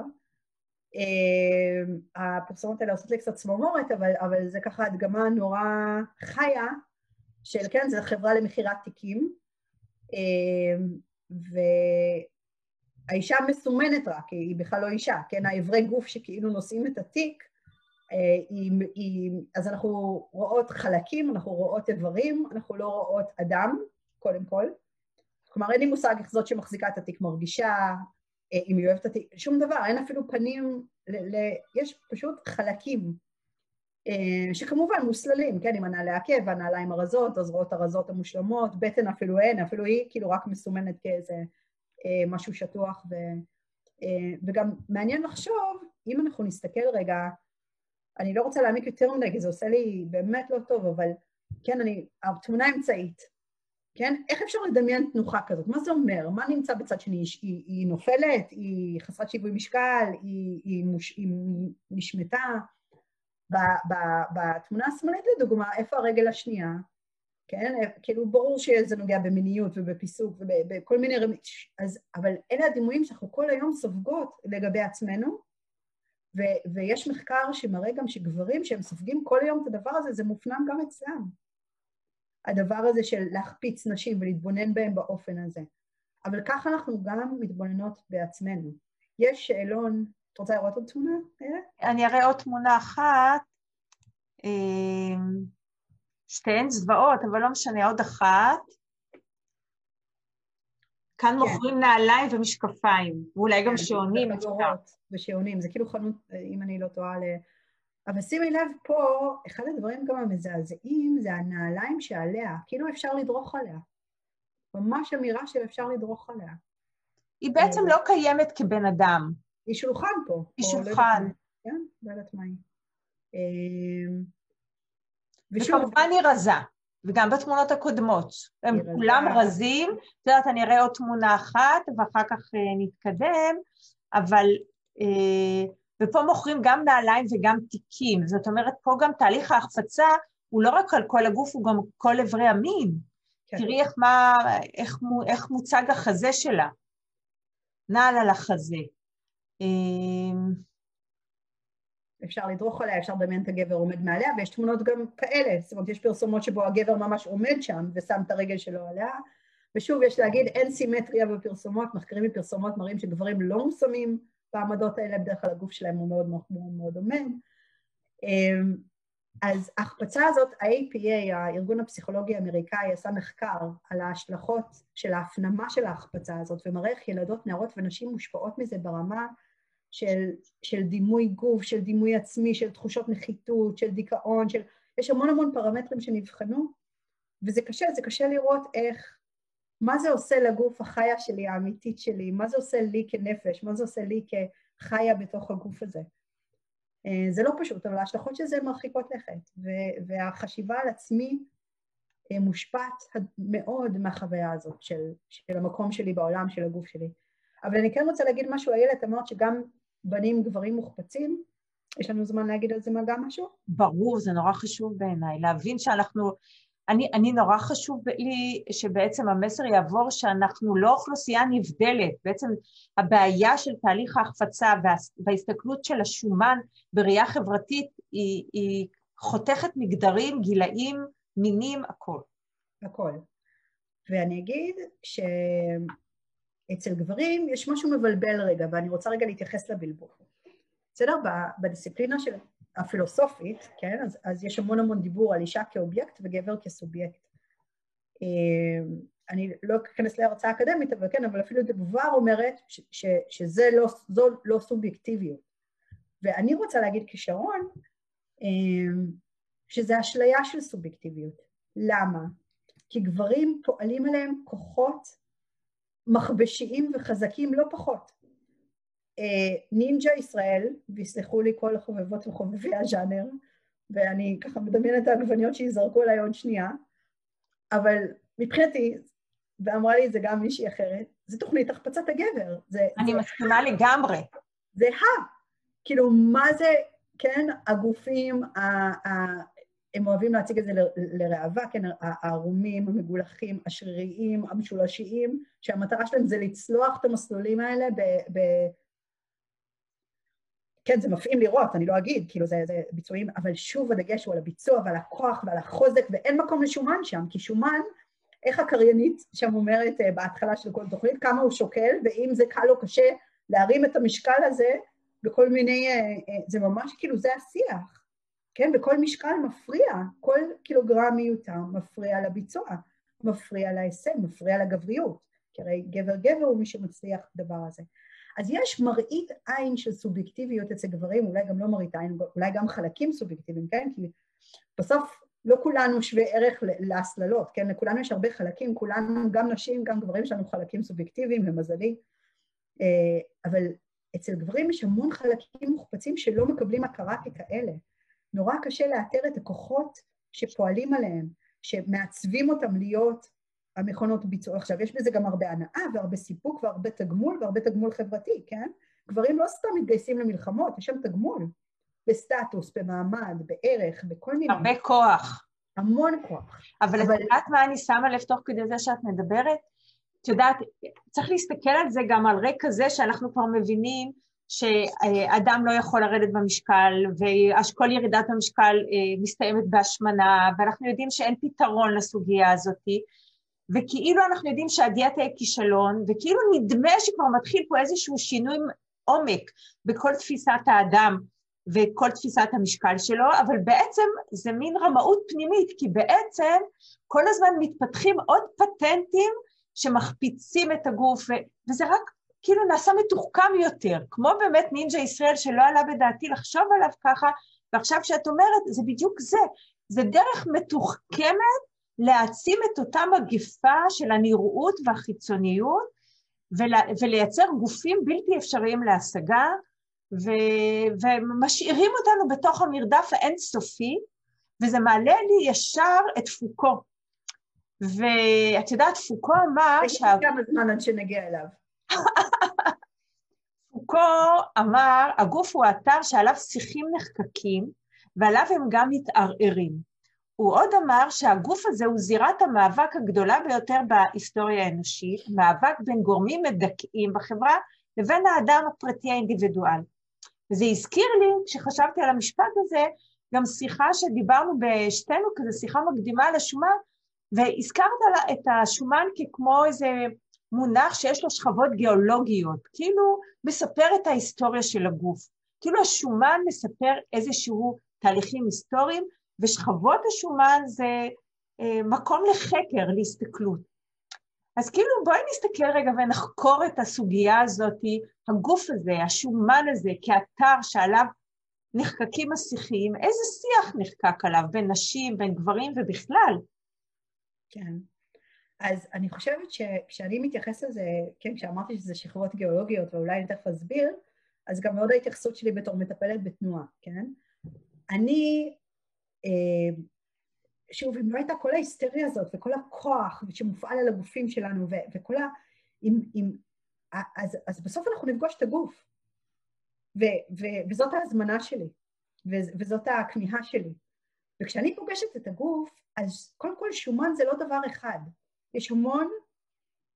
Uh, הפרסומות האלה עושות לי קצת צמרמורת, אבל, אבל זה ככה הדגמה נורא חיה של, כן, זו חברה למכירת תיקים, uh, והאישה מסומנת רק, היא בכלל לא אישה, כן, האיברי גוף שכאילו נושאים את התיק, uh, היא, היא, אז אנחנו רואות חלקים, אנחנו רואות איברים, אנחנו לא רואות אדם, קודם כל. כלומר, אין לי מושג איך זאת שמחזיקה את התיק מרגישה, אם היא אוהבת אותי, שום דבר, אין אפילו פנים, ל, ל, יש פשוט חלקים אה, שכמובן מוסללים, כן, עם הנעלי עקב, הנעליים הרזות, הזרועות הרזות המושלמות, בטן אפילו אין, אפילו היא כאילו רק מסומנת כאיזה אה, משהו שטוח, ו, אה, וגם מעניין לחשוב, אם אנחנו נסתכל רגע, אני לא רוצה להעמיק יותר מדי, כי זה עושה לי באמת לא טוב, אבל כן, אני, התמונה האמצעית, כן? איך אפשר לדמיין תנוחה כזאת? מה זה אומר? מה נמצא בצד שני? היא, היא, נופלת? היא חסרת שיווי משקל? היא, היא, מוש, היא נשמטה? בתמונה השמאלית לדוגמה, איפה הרגל השנייה? כן? כאילו ברור שזה נוגע במיניות ובפיסוק ובכל מיני רמיזות, אז, אבל אלה הדימויים שאנחנו כל היום סופגות לגבי עצמנו, ו, ויש מחקר שמראה גם שגברים שהם סופגים כל היום את הדבר הזה, זה מופנם גם אצלם. הדבר הזה של להחפיץ נשים ולהתבונן בהם באופן הזה. אבל ככה אנחנו גם מתבוננות בעצמנו. יש שאלון את רוצה לראות עוד תמונה? אני אראה עוד תמונה אחת. שתיהן זוועות, אבל לא משנה, עוד אחת. כאן כן. מוכרים נעליים ומשקפיים, ואולי גם כן, שעונים. ושעונים, זה כאילו חנות, אם אני לא טועה, ל... אבל שימי לב פה, אחד הדברים גם המזעזעים זה הנעליים שעליה, כאילו אפשר לדרוך עליה. ממש אמירה של אפשר לדרוך עליה. היא בעצם אה, לא קיימת כבן אדם. היא שולחן פה. היא לא שולחן. כן, לא יודעת מה היא. וכמובן היא רזה, וגם בתמונות הקודמות. הם כולם רזים. את יודעת, אני אראה עוד תמונה אחת, ואחר כך אה, נתקדם, אבל... אה, ופה מוכרים גם נעליים וגם תיקים. זאת אומרת, פה גם תהליך ההחפצה הוא לא רק על כל הגוף, הוא גם כל אברי המין. כן. תראי איך, מה, איך, איך מוצג החזה שלה. נעל על החזה. אפשר לדרוך עליה, אפשר לדמיין את הגבר עומד מעליה, ויש תמונות גם כאלה, זאת אומרת, יש פרסומות שבו הגבר ממש עומד שם ושם את הרגל שלו עליה, ושוב, יש להגיד, אין סימטריה בפרסומות, מחקרים בפרסומות מראים שגברים לא מושמים בעמדות האלה, בדרך כלל הגוף שלהם הוא מאוד מאוד, מאוד, מאוד עומד. אמ, אז ההחפצה הזאת, ה-APA, הארגון הפסיכולוגי האמריקאי, עשה מחקר על ההשלכות של ההפנמה של ההחפצה הזאת, ומראה איך ילדות, נערות ונשים מושפעות מזה ברמה של, של דימוי גוף, של דימוי עצמי, של תחושות נחיתות, של דיכאון, של... יש המון המון פרמטרים שנבחנו, וזה קשה, זה קשה לראות איך, מה זה עושה לגוף החיה שלי, האמיתית שלי, מה זה עושה לי כנפש, מה זה עושה לי כחיה בתוך הגוף הזה. אה, זה לא פשוט, אבל ההשלכות של זה מרחיקות לכת, והחשיבה על עצמי אה, מושפעת מאוד מהחוויה הזאת של, של המקום שלי בעולם, של הגוף שלי. אבל אני כן רוצה להגיד משהו, איילת, אמרת שגם בנים גברים מוחפצים, יש לנו זמן להגיד על זה גם משהו? ברור, זה נורא חשוב בעיניי, להבין שאנחנו אני, אני נורא חשוב לי שבעצם המסר יעבור שאנחנו לא אוכלוסייה נבדלת, בעצם הבעיה של תהליך ההחפצה וההסתכלות של השומן בראייה חברתית היא, היא חותכת מגדרים, גילאים, מינים, הכל. הכל. ואני אגיד שאצל גברים יש משהו מבלבל רגע, ואני רוצה רגע להתייחס לבלבול. בסדר? בדיסציפלינה של הפילוסופית, כן? אז, אז יש המון המון דיבור על אישה כאובייקט וגבר כסובייקט. אמ, אני לא אכנס להרצאה אקדמית, אבל כן, אבל אפילו דבובר אומרת ש, ש, שזה לא, זו לא סובייקטיביות. ואני רוצה להגיד כשרון, אמ, שזה אשליה של סובייקטיביות. למה? כי גברים פועלים עליהם כוחות מכבשיים וחזקים לא פחות. אה, נינג'ה ישראל, ויסלחו לי כל החובבות וחובבי הז'אנר, ואני ככה מדמיינת את העגבניות שיזרקו עליי עוד שנייה, אבל מבחינתי, ואמרה לי את זה גם מישהי אחרת, זה תוכנית החפצת הגבר. זה, אני זה מסכימה לגמרי. זה ה. כאילו, מה זה, כן, הגופים, ה, ה, הם אוהבים להציג את זה לראווה, כן, הערומים, המגולחים, השריריים, המשולשיים, שהמטרה שלהם זה לצלוח את המסלולים האלה ב, ב, כן, זה מפעים לראות, אני לא אגיד, כאילו זה, זה ביצועים, אבל שוב הדגש הוא על הביצוע ועל הכוח ועל החוזק, ואין מקום לשומן שם, כי שומן, איך הקריינית שם אומרת uh, בהתחלה של כל תוכנית, כמה הוא שוקל, ואם זה קל או קשה להרים את המשקל הזה בכל מיני, uh, uh, זה ממש כאילו, זה השיח, כן? וכל משקל מפריע, כל קילוגרם מיותר מפריע לביצוע, מפריע להישג, מפריע לגבריות, כי הרי גבר גבר הוא מי שמצליח את הדבר הזה. אז יש מראית עין של סובייקטיביות אצל גברים, אולי גם לא מראית עין, אולי גם חלקים סובייקטיביים, כן? כי בסוף לא כולנו שווי ערך להסללות, כן? לכולנו יש הרבה חלקים, כולנו, גם נשים, גם גברים, יש לנו חלקים סובייקטיביים, למזלי. אה, אבל אצל גברים יש המון חלקים מוחפצים שלא מקבלים הכרה ככאלה. נורא קשה לאתר את הכוחות שפועלים עליהם, שמעצבים אותם להיות המכונות ביצוע. עכשיו, יש בזה גם הרבה הנאה והרבה סיפוק והרבה תגמול והרבה תגמול חברתי, כן? גברים לא סתם מתגייסים למלחמות, יש שם תגמול. בסטטוס, במעמד, בערך, בכל מיני... הרבה כוח. המון כוח. אבל את יודעת מה אני שמה לב תוך כדי זה שאת מדברת? את יודעת, צריך להסתכל על זה גם על רקע זה שאנחנו כבר מבינים שאדם לא יכול לרדת במשקל, וכל ירידת המשקל אה, מסתיימת בהשמנה, ואנחנו יודעים שאין פתרון לסוגיה הזאת, וכאילו אנחנו יודעים שהדיאטה היא כישלון, וכאילו נדמה שכבר מתחיל פה איזשהו שינוי עומק בכל תפיסת האדם וכל תפיסת המשקל שלו, אבל בעצם זה מין רמאות פנימית, כי בעצם כל הזמן מתפתחים עוד פטנטים שמחפיצים את הגוף, וזה רק כאילו נעשה מתוחכם יותר, כמו באמת נינג'ה ישראל שלא עלה בדעתי לחשוב עליו ככה, ועכשיו כשאת אומרת, זה בדיוק זה, זה דרך מתוחכמת להעצים את אותה מגיפה של הנראות והחיצוניות, ולייצר גופים בלתי אפשריים להשגה, ו- ומשאירים אותנו בתוך המרדף האינסופי, וזה מעלה לי ישר את פוקו. ואת יודעת, פוקו אמר... יש שה... כמה זמן עד שנגיע אליו. פוקו אמר, הגוף הוא האתר שעליו שיחים נחקקים, ועליו הם גם מתערערים. הוא עוד אמר שהגוף הזה הוא זירת המאבק הגדולה ביותר בהיסטוריה האנושית, מאבק בין גורמים מדכאים בחברה לבין האדם הפרטי האינדיבידואל. וזה הזכיר לי, כשחשבתי על המשפט הזה, גם שיחה שדיברנו בשתינו, כזה שיחה מקדימה על השומן, והזכרת את השומן ככמו איזה מונח שיש לו שכבות גיאולוגיות, כאילו מספר את ההיסטוריה של הגוף. כאילו השומן מספר איזשהו תהליכים היסטוריים, ושכבות השומן זה אה, מקום לחקר, להסתכלות. אז כאילו בואי נסתכל רגע ונחקור את הסוגיה הזאת, הגוף הזה, השומן הזה, כאתר שעליו נחקקים השיחים, איזה שיח נחקק עליו בין נשים, בין גברים ובכלל? כן. אז אני חושבת שכשאני מתייחס לזה, כן, כשאמרתי שזה שכבות גיאולוגיות, ואולי אני תכף אסביר, אז גם מאוד ההתייחסות שלי בתור מטפלת בתנועה, כן? אני אה, שוב, אם לא הייתה כל ההיסטריה הזאת וכל הכוח שמופעל על הגופים שלנו וכל ה... אם, אם, אז, אז בסוף אנחנו נפגוש את הגוף. ו- ו- וזאת ההזמנה שלי, ו- וזאת הכמיהה שלי. וכשאני פוגשת את הגוף, אז קודם כל שומן זה לא דבר אחד. יש המון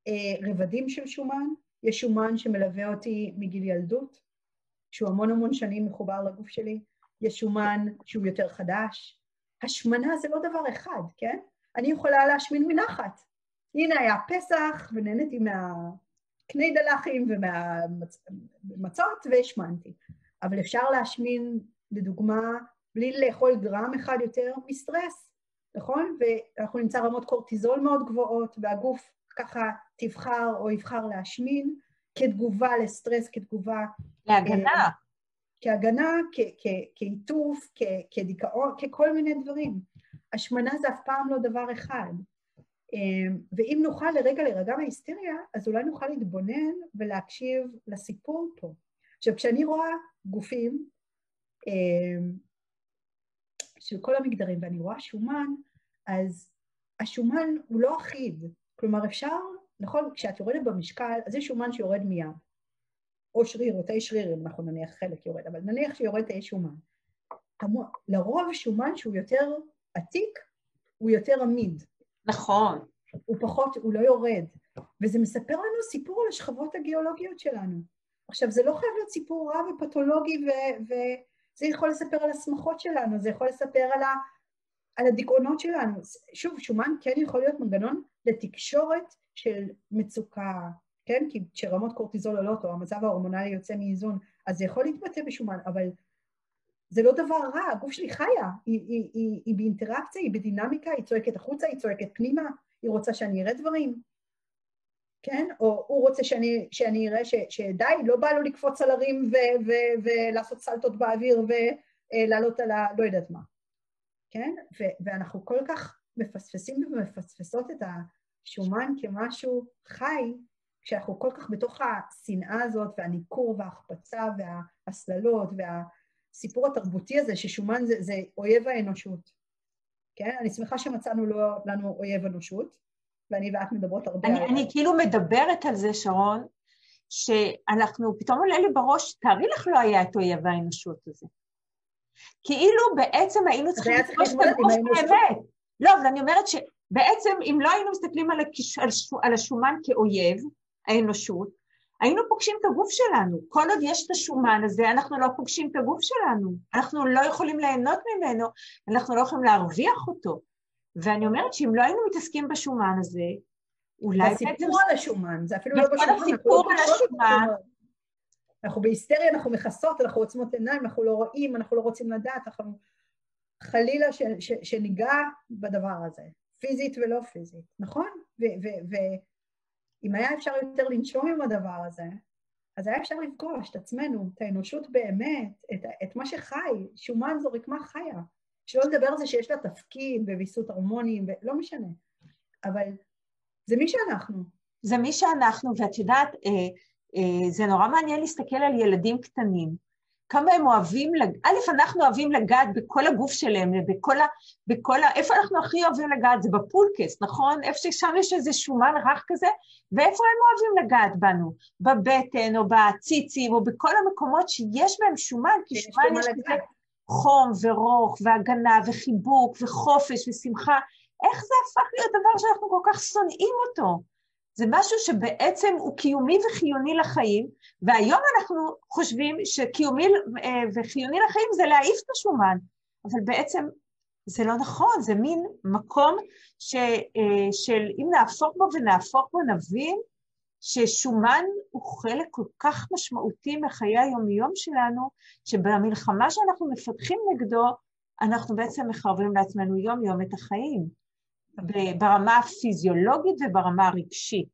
אה, רבדים של שומן, יש שומן שמלווה אותי מגיל ילדות, שהוא המון המון שנים מחובר לגוף שלי, יש שומן שהוא יותר חדש, השמנה זה לא דבר אחד, כן? אני יכולה להשמין מנחת. הנה היה פסח ונהניתי מהקני דלחים ומהמצות והשמנתי. אבל אפשר להשמין, לדוגמה, בלי לאכול גרם אחד יותר מסטרס, נכון? ואנחנו נמצא רמות קורטיזול מאוד גבוהות, והגוף ככה תבחר או יבחר להשמין כתגובה לסטרס, כתגובה... להגנה. אה, כהגנה, כעיטוף, כדיכאון, ככל מיני דברים. השמנה זה אף פעם לא דבר אחד. אמ, ואם נוכל לרגע להירגע מההיסטריה, אז אולי נוכל להתבונן ולהקשיב לסיפור פה. עכשיו, כשאני רואה גופים אמ, של כל המגדרים ואני רואה שומן, אז השומן הוא לא אחיד. כלומר, אפשר, נכון, כשאת יורדת במשקל, אז יש שומן שיורד מיד. או שריר או תאי שריר, אם אנחנו נניח חלק יורד, אבל נניח שיורד תאי שומן. לרוב שומן שהוא יותר עתיק, הוא יותר עמיד. נכון. הוא פחות, הוא לא יורד. וזה מספר לנו סיפור על השכבות הגיאולוגיות שלנו. עכשיו, זה לא חייב להיות סיפור רע ופתולוגי, וזה יכול לספר על השמחות שלנו, זה יכול לספר על, ה... על הדיכאונות שלנו. שוב, שומן כן יכול להיות מנגנון לתקשורת של מצוקה, כן? כי כשרמות קורטיזול עולות או המצב ההורמונלי יוצא מאיזון, אז זה יכול להתבטא בשומן, אבל זה לא דבר רע, הגוף שלי חיה, היא, היא, היא, היא באינטראקציה, היא בדינמיקה, היא צועקת החוצה, היא צועקת פנימה, היא רוצה שאני אראה דברים. כן? או הוא רוצה שאני, שאני אראה ש, שדי, לא בא לו לקפוץ על הרים ולעשות סלטות באוויר ולעלות על ה... לא יודעת מה, כן? ו, ואנחנו כל כך מפספסים ומפספסות את השומן כמשהו חי, כשאנחנו כל כך בתוך השנאה הזאת והניכור וההחפצה וההסללות והסיפור התרבותי הזה ששומן זה, זה אויב האנושות. כן? אני שמחה שמצאנו לו, לנו אויב אנושות, ואני ואת מדברות הרבה אני, על... אני כאילו מדברת על זה, שרון, שאנחנו, פתאום עולה לי בראש, תארי לך לא היה את אויב האנושות הזה. כאילו בעצם היינו צריכים לפגוש את הגוף באמת. לא, אבל אני אומרת שבעצם אם לא היינו מסתכלים על, הכיש, על, על השומן כאויב, האנושות, היינו פוגשים את הגוף שלנו. כל עוד יש את השומן הזה, אנחנו לא פוגשים את הגוף שלנו. אנחנו לא יכולים ליהנות ממנו, אנחנו לא יכולים להרוויח אותו. ואני אומרת שאם לא היינו מתעסקים בשומן הזה, אולי. הסיפור על השומן, זה אפילו לא בשומן, הסיפור לא על השומן. אנחנו בהיסטריה, אנחנו מכסות, אנחנו עוצמות עיניים, אנחנו לא רואים, אנחנו לא רוצים לדעת, אנחנו חלילה ש, ש, שניגע בדבר הזה, פיזית ולא פיזית, נכון? ואם היה אפשר יותר לנשום עם הדבר הזה, אז היה אפשר לפגוש את עצמנו, את האנושות באמת, את, את מה שחי, שומן זו רקמה חיה. שלא לדבר על זה שיש לה תפקיד בוויסות הרמונים, ולא משנה. אבל זה מי שאנחנו. זה מי שאנחנו, ואת יודעת, אה, זה נורא מעניין להסתכל על ילדים קטנים. כמה הם אוהבים. א', אנחנו אוהבים לגעת בכל הגוף שלהם, בכל ה... בכל ה... איפה אנחנו הכי אוהבים לגעת? זה בפולקס, נכון? איפה ששם יש איזה שומן רך כזה, ואיפה הם אוהבים לגעת בנו? בבטן, או בציצים, או בכל המקומות שיש בהם שומן, כי שומן יש כזה חום ורוך והגנה וחיבוק וחופש ושמחה, איך זה הפך להיות דבר שאנחנו כל כך שונאים אותו? זה משהו שבעצם הוא קיומי וחיוני לחיים, והיום אנחנו חושבים שקיומי אה, וחיוני לחיים זה להעיף את השומן, אבל בעצם זה לא נכון, זה מין מקום ש, אה, של אם נהפוך בו ונהפוך בו נבין ששומן הוא חלק כל כך משמעותי מחיי היומיום שלנו, שבמלחמה שאנחנו מפתחים נגדו, אנחנו בעצם מחרבים לעצמנו יום-יום את החיים, ברמה הפיזיולוגית וברמה הרגשית.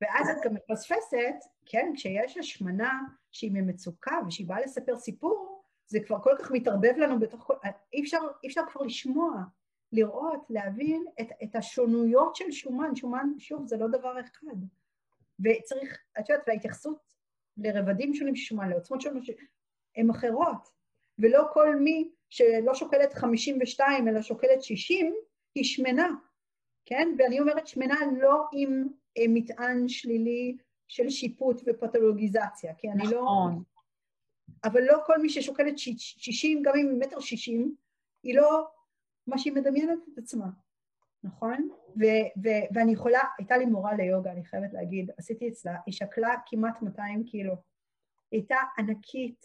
ואז את גם מפספסת, כן, כשיש השמנה שהיא ממצוקה ושהיא באה לספר סיפור, זה כבר כל כך מתערבב לנו בתוך כל... אי אפשר, אי אפשר כבר לשמוע, לראות, להבין את, את השונויות של שומן. שומן, שוב, זה לא דבר אחד. וצריך, את יודעת, וההתייחסות לרבדים שונים של שומן, לעוצמות שונות, הן אחרות. ולא כל מי שלא שוקלת 52 אלא שוקלת 60, היא שמנה, כן? ואני אומרת שמנה לא עם אה, מטען שלילי של שיפוט ופתולוגיזציה, כי אני לא... נכון. אבל לא כל מי ששוקלת 60, גם אם היא מטר 60, היא לא מה שהיא מדמיינת את עצמה. נכון? ו- ו- ואני יכולה, הייתה לי מורה ליוגה, אני חייבת להגיד, עשיתי אצלה, היא שקלה כמעט 200 קילו. היא הייתה ענקית,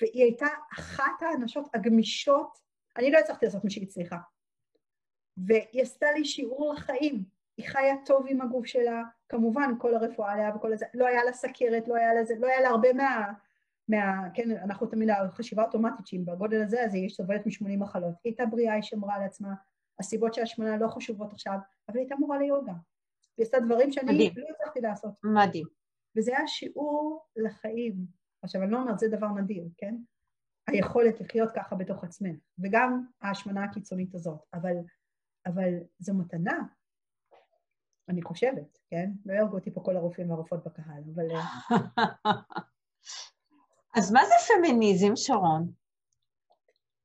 והיא הייתה אחת האנשות הגמישות, אני לא הצלחתי לעשות מה שהיא הצליחה. והיא עשתה לי שיעור לחיים. היא חיה טוב עם הגוף שלה, כמובן כל הרפואה עליה וכל הזה, לא היה לה סכרת, לא היה לה זה, לא היה לה הרבה מה... מה כן, אנחנו תמיד, החשיבה האוטומטית שהיא בגודל הזה, אז היא סובלת מ-80 מחלות. היא הייתה בריאה, היא שמרה על עצמה, הסיבות של השמנה לא חשובות עכשיו, אבל היא הייתה מורה ליוגה. היא עשתה דברים שאני מדהים. לא הצלחתי לעשות. מדהים. וזה היה שיעור לחיים. עכשיו, אני לא אומרת, זה דבר נדיר, כן? היכולת לחיות ככה בתוך עצמך, וגם ההשמנה הקיצונית הזאת. אבל, אבל זו מתנה, אני חושבת, כן? לא יהרגו אותי פה כל הרופאים והרופאות בקהל, אבל... אה, אז מה זה פמיניזם, שרון?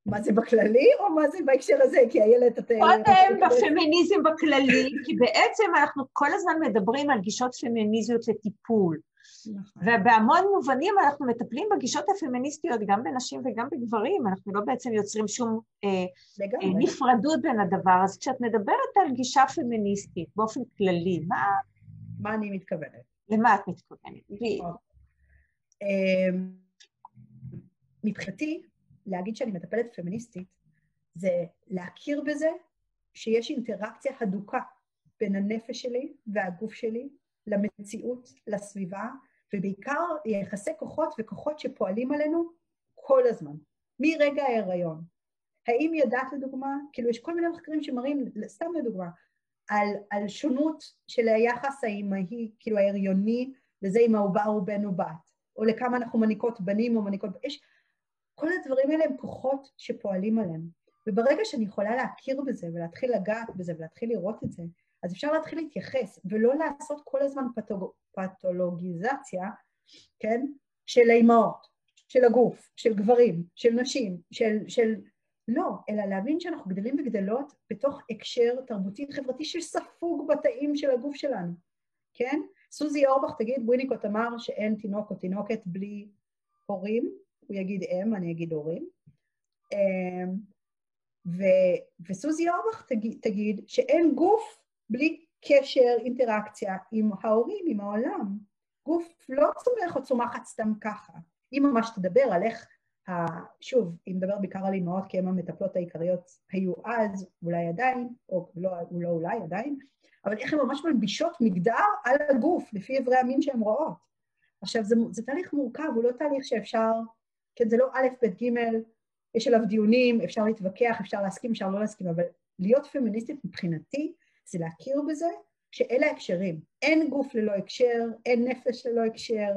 מה זה בכללי, או מה זה בהקשר הזה? כי איילת, את... קודם בפמיניזם בכללי, כי בעצם אנחנו כל הזמן מדברים על גישות פמיניזיות לטיפול. נכון. ובהמון מובנים אנחנו מטפלים בגישות הפמיניסטיות גם בנשים וגם בגברים, אנחנו לא בעצם יוצרים שום אה, אה, נפרדות בין הדבר. אז כשאת מדברת על גישה פמיניסטית באופן כללי, מה... מה אני מתכוונת? למה את מתכוונת? נכון. אמ, מבחינתי, להגיד שאני מטפלת פמיניסטית, זה להכיר בזה שיש אינטראקציה הדוקה בין הנפש שלי והגוף שלי למציאות, לסביבה, ובעיקר יחסי כוחות וכוחות שפועלים עלינו כל הזמן, מרגע ההיריון. האם ידעת לדוגמה, כאילו יש כל מיני מחקרים שמראים, סתם לדוגמה, על, על שונות של היחס האימהי, כאילו ההריוני, לזה אם העובר הוא בן או בת, או לכמה אנחנו מניקות בנים או מניקות... יש... כל הדברים האלה הם כוחות שפועלים עליהם. וברגע שאני יכולה להכיר בזה ולהתחיל לגעת בזה ולהתחיל לראות את זה, אז אפשר להתחיל להתייחס ולא לעשות כל הזמן פתוג... פתולוגיזציה, כן, של האימהות, של הגוף, של גברים, של נשים, של, של... לא, אלא להבין שאנחנו גדלים וגדלות בתוך הקשר תרבותי חברתי שספוג בתאים של הגוף שלנו, כן? סוזי אורבך תגיד, וויניקוט אמר שאין תינוק או תינוקת בלי הורים, הוא יגיד אם, אני אגיד הורים. אמ, ו, וסוזי אורבך תגיד, תגיד שאין גוף בלי קשר, אינטראקציה עם ההורים, עם העולם. גוף לא צומח או צומחת סתם ככה. היא ממש תדבר על איך. שוב, היא מדברת בעיקר על אימהות כי הן המטפלות העיקריות היו אז, אולי עדיין, או לא, לא אולי עדיין, אבל איך הן ממש מלבישות מגדר על הגוף, לפי אברי המין שהן רואות. עכשיו, זה, זה תהליך מורכב, הוא לא תהליך שאפשר, כן, זה לא א', ב', ג', יש עליו דיונים, אפשר להתווכח, אפשר להסכים, אפשר לא להסכים, אבל להיות פמיניסטית מבחינתי זה להכיר בזה שאלה הקשרים. אין גוף ללא הקשר, אין נפש ללא הקשר,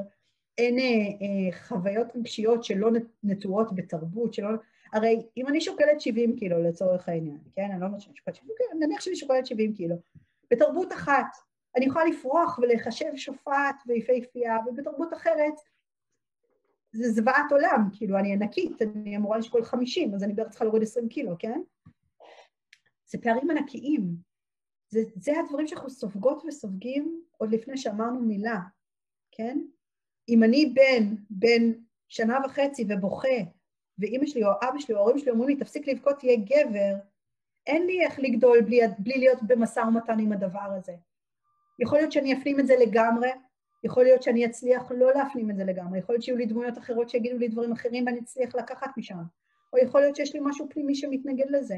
אין אה, אה, חוויות רגשיות שלא נטועות בתרבות, שלא... הרי אם אני שוקלת 70 קילו לצורך העניין, כן? אני לא אומרת שאני שוקלת 70 קילו, נניח שאני שוקלת 70 קילו. בתרבות אחת אני יכולה לפרוח ולחשב שופעת ויפהפייה, ובתרבות אחרת זה זוועת עולם, כאילו אני ענקית, אני אמורה לשקול 50, אז אני בערך צריכה להוריד 20 קילו, כן? זה פערים ענקיים. זה, זה הדברים שאנחנו סופגות וסופגים עוד לפני שאמרנו מילה, כן? אם אני בן, בן שנה וחצי ובוכה, ואימא שלי או אבא שלי או ההורים שלי אומרים לי, תפסיק לבכות, תהיה גבר, אין לי איך לגדול בלי, בלי להיות במשא ומתן עם הדבר הזה. יכול להיות שאני אפנים את זה לגמרי, יכול להיות שאני אצליח לא להפנים את זה לגמרי, יכול להיות שיהיו לי דמויות אחרות שיגידו לי דברים אחרים ואני אצליח לקחת משם, או יכול להיות שיש לי משהו פנימי שמתנגד לזה,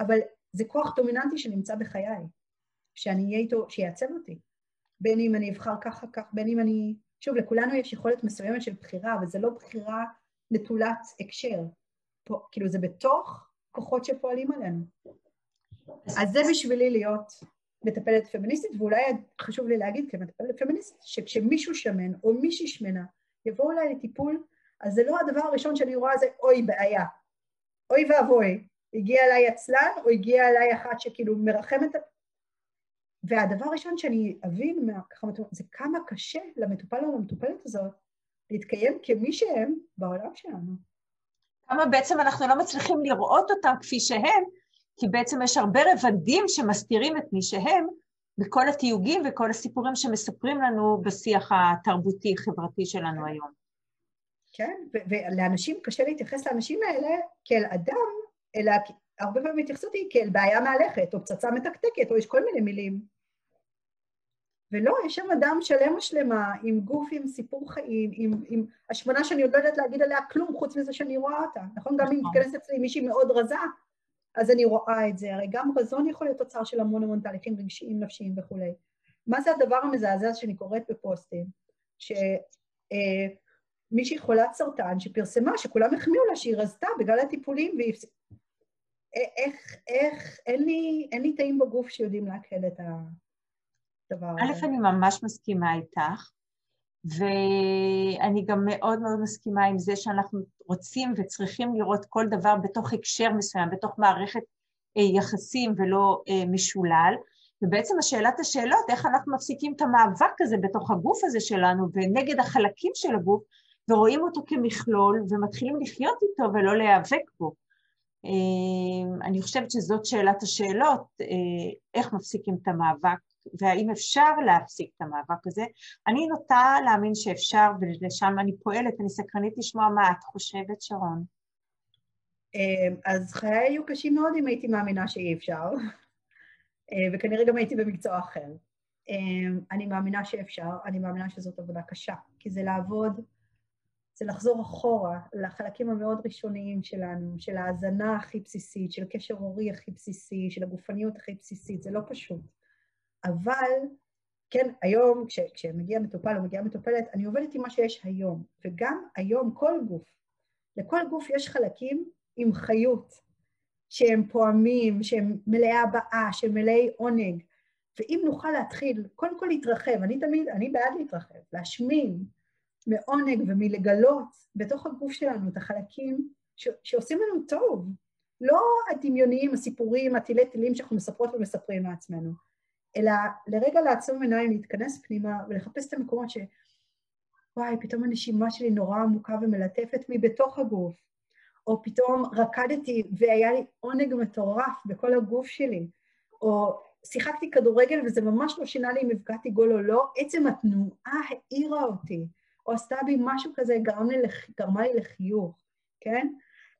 אבל זה כוח דומיננטי שנמצא בחיי, שאני אהיה איתו, שיעצב אותי, בין אם אני אבחר ככה כך, בין אם אני... שוב, לכולנו יש יכולת מסוימת של בחירה, אבל זה לא בחירה נטולת הקשר. פה, כאילו זה בתוך כוחות שפועלים עלינו. אז זה בשבילי להיות מטפלת פמיניסטית, ואולי חשוב לי להגיד כמטפלת פמיניסטית, שכשמישהו שמן או מישהי שמנה יבואו אליי לטיפול, אז זה לא הדבר הראשון שאני רואה זה אוי בעיה. אוי ואבוי, הגיע אליי עצלן או הגיע אליי אחת שכאילו מרחמת... והדבר הראשון שאני אבין ככה, זה כמה קשה למטופל או למטופלת הזאת להתקיים כמי שהם בעולם שלנו. כמה בעצם אנחנו לא מצליחים לראות אותם כפי שהם, כי בעצם יש הרבה רבדים שמסתירים את מי שהם בכל התיוגים וכל הסיפורים שמספרים לנו בשיח התרבותי-חברתי שלנו היום. כן, ולאנשים קשה להתייחס לאנשים האלה כאל אדם, אלא הרבה פעמים התייחסות היא כאל בעיה מהלכת, או פצצה מתקתקת, או יש כל מיני מילים. ולא, יש שם אדם שלם ושלמה, עם גוף, עם סיפור חיים, עם, עם השמנה שאני עוד לא יודעת להגיד עליה כלום, חוץ מזה שאני רואה אותה. נכון? גם אם נכון. מתכנסת אצלי מישהי מאוד רזה, אז אני רואה את זה. הרי גם רזון יכול להיות תוצר של המון המון תהליכים רגשיים, נפשיים וכולי. מה זה הדבר המזעזע שאני קוראת בפוסטים? שמישהי אה, חולת סרטן שפרסמה, שכולם החמיאו לה שהיא רזתה בגלל הטיפולים והיא... איך, איך, אין לי, אין לי תאים בגוף שיודעים להקל את הדבר הזה. א', אני ממש מסכימה איתך, ואני גם מאוד מאוד מסכימה עם זה שאנחנו רוצים וצריכים לראות כל דבר בתוך הקשר מסוים, בתוך מערכת אה, יחסים ולא אה, משולל. ובעצם השאלת השאלות, איך אנחנו מפסיקים את המאבק הזה בתוך הגוף הזה שלנו ונגד החלקים של הגוף, ורואים אותו כמכלול ומתחילים לחיות איתו ולא להיאבק בו. אה, אני חושבת שזאת שאלת השאלות, איך מפסיקים את המאבק והאם אפשר להפסיק את המאבק הזה. אני נוטה להאמין שאפשר, ולשם אני פועלת, אני סקרנית לשמוע מה את חושבת, שרון. אמ, אז חיי היו קשים מאוד אם הייתי מאמינה שאי אפשר, אה, וכנראה גם הייתי במקצוע אחר. אמ, אני מאמינה שאפשר, אני מאמינה שזאת עבודה קשה, כי זה לעבוד, זה לחזור אחורה לחלקים המאוד ראשוניים שלנו, של ההאזנה הכי בסיסית, של קשר הורי הכי בסיסי, של הגופניות הכי בסיסית, זה לא פשוט. אבל כן, היום כש, כשמגיע מטופל או מגיעה מטופלת, אני עובדת עם מה שיש היום, וגם היום כל גוף, לכל גוף יש חלקים עם חיות, שהם פועמים, שהם מלאי הבעה, שהם מלאי עונג, ואם נוכל להתחיל, קודם כל להתרחב, אני תמיד, אני בעד להתרחב, להשמין מעונג ומלגלות בתוך הגוף שלנו את החלקים ש, שעושים לנו טוב, לא הדמיוניים, הסיפורים, הטילי טילים שאנחנו מספרות ומספרים לעצמנו, אלא לרגע לעצום עיניים, להתכנס פנימה ולחפש את המקומות ש... וואי, פתאום הנשימה שלי נורא עמוקה ומלטפת מבתוך הגוף, או פתאום רקדתי והיה לי עונג מטורף בכל הגוף שלי, או שיחקתי כדורגל וזה ממש לא שינה לי אם הבקעתי גול או לא, עצם התנועה העירה אותי, או עשתה בי משהו כזה, גרם לי. גרמה לי לחיוך, כן?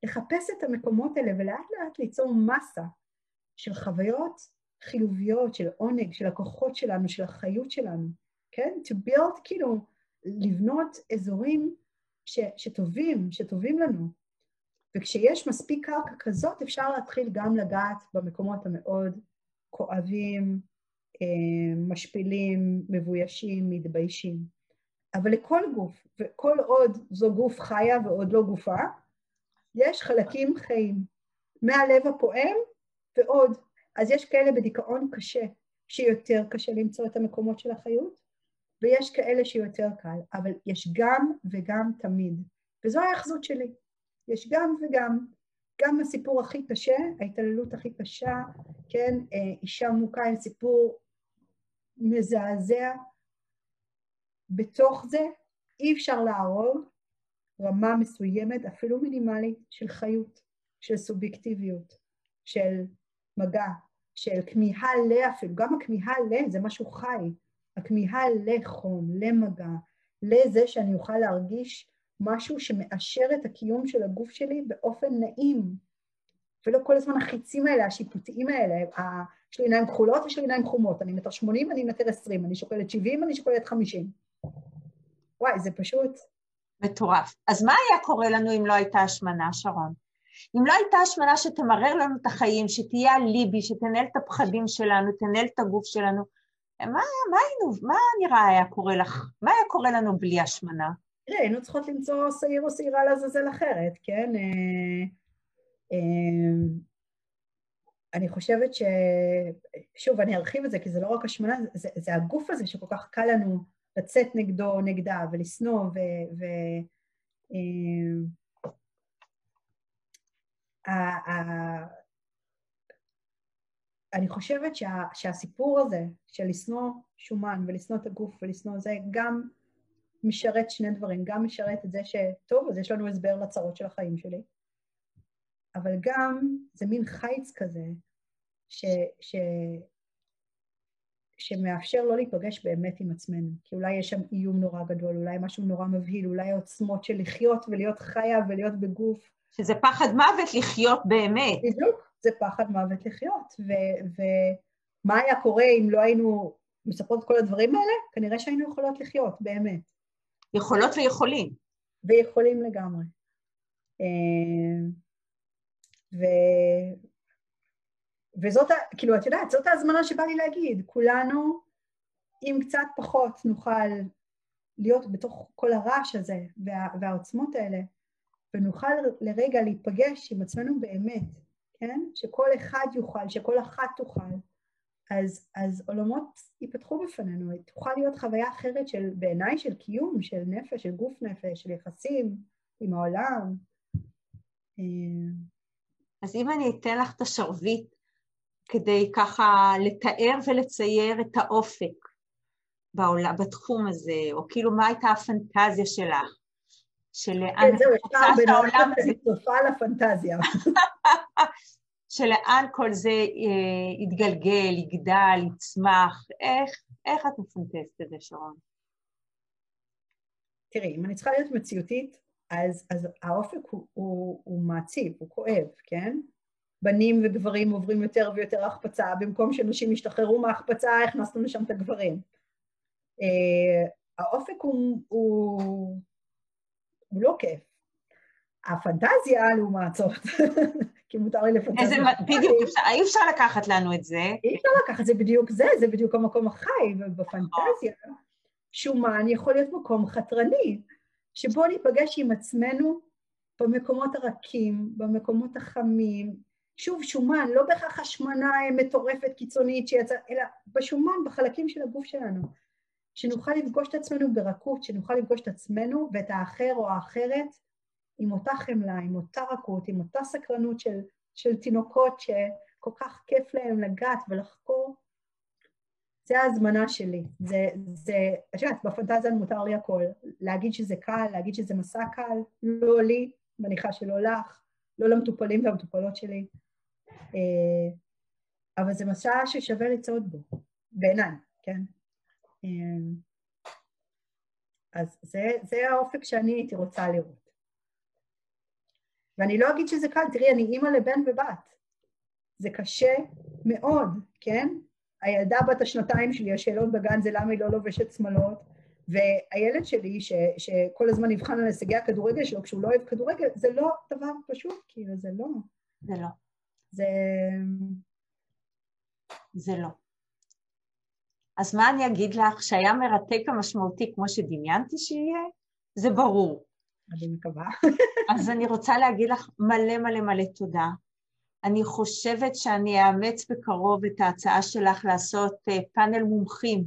לחפש את המקומות האלה ולאט לאט ליצור מסה של חוויות חיוביות, של עונג, של הכוחות שלנו, של החיות שלנו, כן? To build, כאילו, לבנות אזורים ש, שטובים, שטובים לנו. וכשיש מספיק קרקע כזאת, אפשר להתחיל גם לגעת במקומות המאוד כואבים, אה, משפילים, מבוישים, מתביישים. אבל לכל גוף, וכל עוד זו גוף חיה ועוד לא גופה, יש חלקים חיים, מהלב הפועם ועוד. אז יש כאלה בדיכאון קשה, שיותר קשה למצוא את המקומות של החיות, ויש כאלה שיותר קל, אבל יש גם וגם תמיד. וזו ההאחזות שלי. יש גם וגם. גם הסיפור הכי קשה, ההתעללות הכי קשה, כן, אה, אישה מוכה עם סיפור מזעזע, בתוך זה אי אפשר להרוג רמה מסוימת, אפילו מינימלית, של חיות, של סובייקטיביות, של מגע, של כמיהה ל אפילו, גם הכמיהה ל זה משהו חי, הכמיהה לחום, למגע, לזה שאני אוכל להרגיש משהו שמאשר את הקיום של הגוף שלי באופן נעים, ולא כל הזמן החיצים האלה, השיפוטיים האלה, יש לי עיניים כחולות, יש לי עיניים חומות, אני מטר 80, אני מטר 20, אני שוקלת 70, אני שוקלת 50. וואי, זה פשוט... מטורף. אז מה היה קורה לנו אם לא הייתה השמנה, שרון? אם לא הייתה השמנה שתמרר לנו את החיים, שתהיה אליבי, שתנהל את הפחדים שלנו, תנהל את הגוף שלנו, מה, מה היינו, מה נראה היה קורה לך? מה היה קורה לנו בלי השמנה? תראה, היינו צריכות למצוא שעיר או שעירה לעזאזל אחרת, כן? אה, אה, אני חושבת ש... שוב, אני ארחיב את זה, כי זה לא רק השמנה, זה, זה הגוף הזה שכל כך קל לנו לצאת נגדו, נגדה, ולשנוא, ו... ו אה, אני חושבת שה, שהסיפור הזה של לשנוא שומן ולשנוא את הגוף ולשנוא זה גם משרת שני דברים, גם משרת את זה שטוב, אז יש לנו הסבר לצרות של החיים שלי, אבל גם זה מין חיץ כזה ש, ש, שמאפשר לא להיפגש באמת עם עצמנו, כי אולי יש שם איום נורא גדול, אולי משהו נורא מבהיל, אולי עוצמות של לחיות ולהיות חיה ולהיות בגוף. שזה פחד מוות לחיות באמת. בדיוק, זה פחד מוות לחיות. ומה היה קורה אם לא היינו מספרות את כל הדברים האלה? כנראה שהיינו יכולות לחיות, באמת. יכולות ויכולים. ויכולים לגמרי. אה, ו... וזאת, כאילו, את יודעת, זאת ההזמנה שבא לי להגיד, כולנו, אם קצת פחות נוכל להיות בתוך כל הרעש הזה וה, והעוצמות האלה, ונוכל לרגע להיפגש עם עצמנו באמת, כן? שכל אחד יוכל, שכל אחת תוכל, אז, אז עולמות ייפתחו בפנינו, תוכל להיות חוויה אחרת של, בעיניי, של קיום, של נפש, של גוף נפש, של יחסים עם העולם. אה, אז אם אני אתן לך את השרביט כדי ככה לתאר ולצייר את האופק בעולם, בתחום הזה, או כאילו מה הייתה הפנטזיה שלך, שלאן כן, זהו, אפשר העולם הזה... צופה על הפנטזיה. שלאן כל זה אה, יתגלגל, יגדל, יצמח, איך, איך את מפנטזת את זה, שרון? תראי, אם אני צריכה להיות מציאותית, אז, אז האופק הוא, הוא, הוא מעציב, הוא כואב, כן? בנים וגברים עוברים יותר ויותר החפצה, במקום שנשים ישתחררו מההחפצה, הכנסנו לשם את הגברים. Uh, האופק הוא, הוא, הוא לא כיף. הפנטזיה, לעומת זאת, כי מותר לי לפנטזיה. בדיוק, אי אפשר לקחת לנו את זה. אי אפשר לקחת, זה בדיוק זה, זה בדיוק המקום החי, ובפנטזיה שומן יכול להיות מקום חתרני, שבו ניפגש עם עצמנו במקומות הרכים, במקומות החמים, שוב, שומן, לא בהכרח השמנה מטורפת קיצונית שיצא, אלא בשומן, בחלקים של הגוף שלנו. שנוכל לפגוש את עצמנו ברכות, שנוכל לפגוש את עצמנו ואת האחר או האחרת עם אותה חמלה, עם אותה רכות, עם אותה סקרנות של, של תינוקות שכל כך כיף להם לגעת ולחקור. זה ההזמנה שלי. זה, זה, את יודעת, בפנטזיה מותר לי הכל. להגיד שזה קל, להגיד שזה מסע קל, לא לי, מניחה שלא לך, לא למטופלים והמטופלות שלי. אה, אבל זה מסע ששווה לצעוד בו, בעיניי, כן? אה, אז זה, זה האופק שאני הייתי רוצה לראות. ואני לא אגיד שזה קל, תראי, אני אימא לבן ובת. זה קשה מאוד, כן? הילדה בת השנתיים שלי, השאלות בגן זה למה היא לא לובשת שמלות, והילד שלי, ש, שכל הזמן נבחן על הישגי הכדורגל שלו כשהוא לא אוהב כדורגל, זה לא דבר פשוט, כאילו, זה לא. זה לא. זה... זה לא. אז מה אני אגיד לך, שהיה מרתק ומשמעותי כמו שדמיינתי שיהיה? זה ברור. אני מקווה. אז אני רוצה להגיד לך מלא מלא מלא תודה. אני חושבת שאני אאמץ בקרוב את ההצעה שלך לעשות uh, פאנל מומחים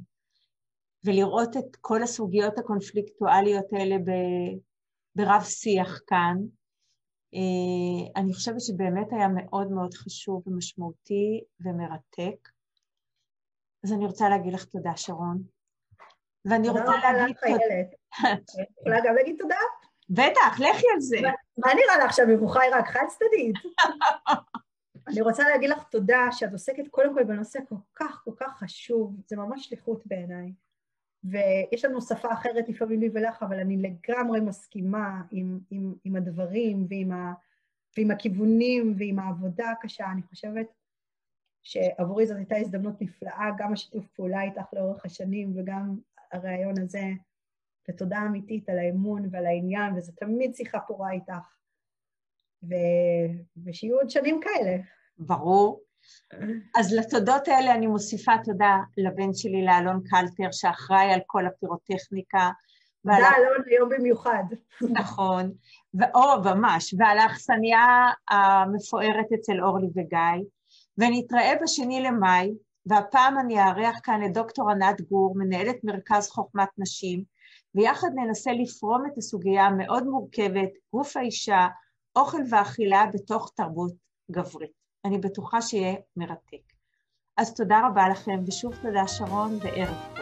ולראות את כל הסוגיות הקונפליקטואליות האלה ברב שיח כאן. Uh, אני חושבת שבאמת היה מאוד מאוד חשוב ומשמעותי ומרתק. אז אני רוצה להגיד לך תודה, שרון. ואני רוצה להגיד תודה. יכולה גם להגיד תודה? בטח, לכי על זה. מה נראה לך שהמבוכה היא רק חד-צדדית? אני רוצה להגיד לך תודה שאת עוסקת קודם כל בנושא כל כך כל כך חשוב, זה ממש שליחות בעיניי. ויש לנו שפה אחרת לפעמים לי ולך, אבל אני לגמרי מסכימה עם, עם, עם הדברים ועם, ה, ועם הכיוונים ועם העבודה הקשה. אני חושבת שעבורי זאת הייתה הזדמנות נפלאה, גם השיתוף פעולה איתך לאורך השנים וגם הרעיון הזה, ותודה אמיתית על האמון ועל העניין, וזו תמיד שיחה פורה איתך. ו... ושיהיו עוד שנים כאלה. ברור. אז לתודות האלה אני מוסיפה תודה לבן שלי, לאלון קלטר, שאחראי על כל הפירוטכניקה. תודה, אלון, היום במיוחד. נכון, או ממש, ועל האכסניה המפוארת אצל אורלי וגיא. ונתראה בשני למאי, והפעם אני אארח כאן את דוקטור ענת גור, מנהלת מרכז חוכמת נשים, ויחד ננסה לפרום את הסוגיה המאוד מורכבת, גוף האישה, אוכל ואכילה בתוך תרבות גברית. אני בטוחה שיהיה מרתק. אז תודה רבה לכם, ושוב תודה שרון, וערב.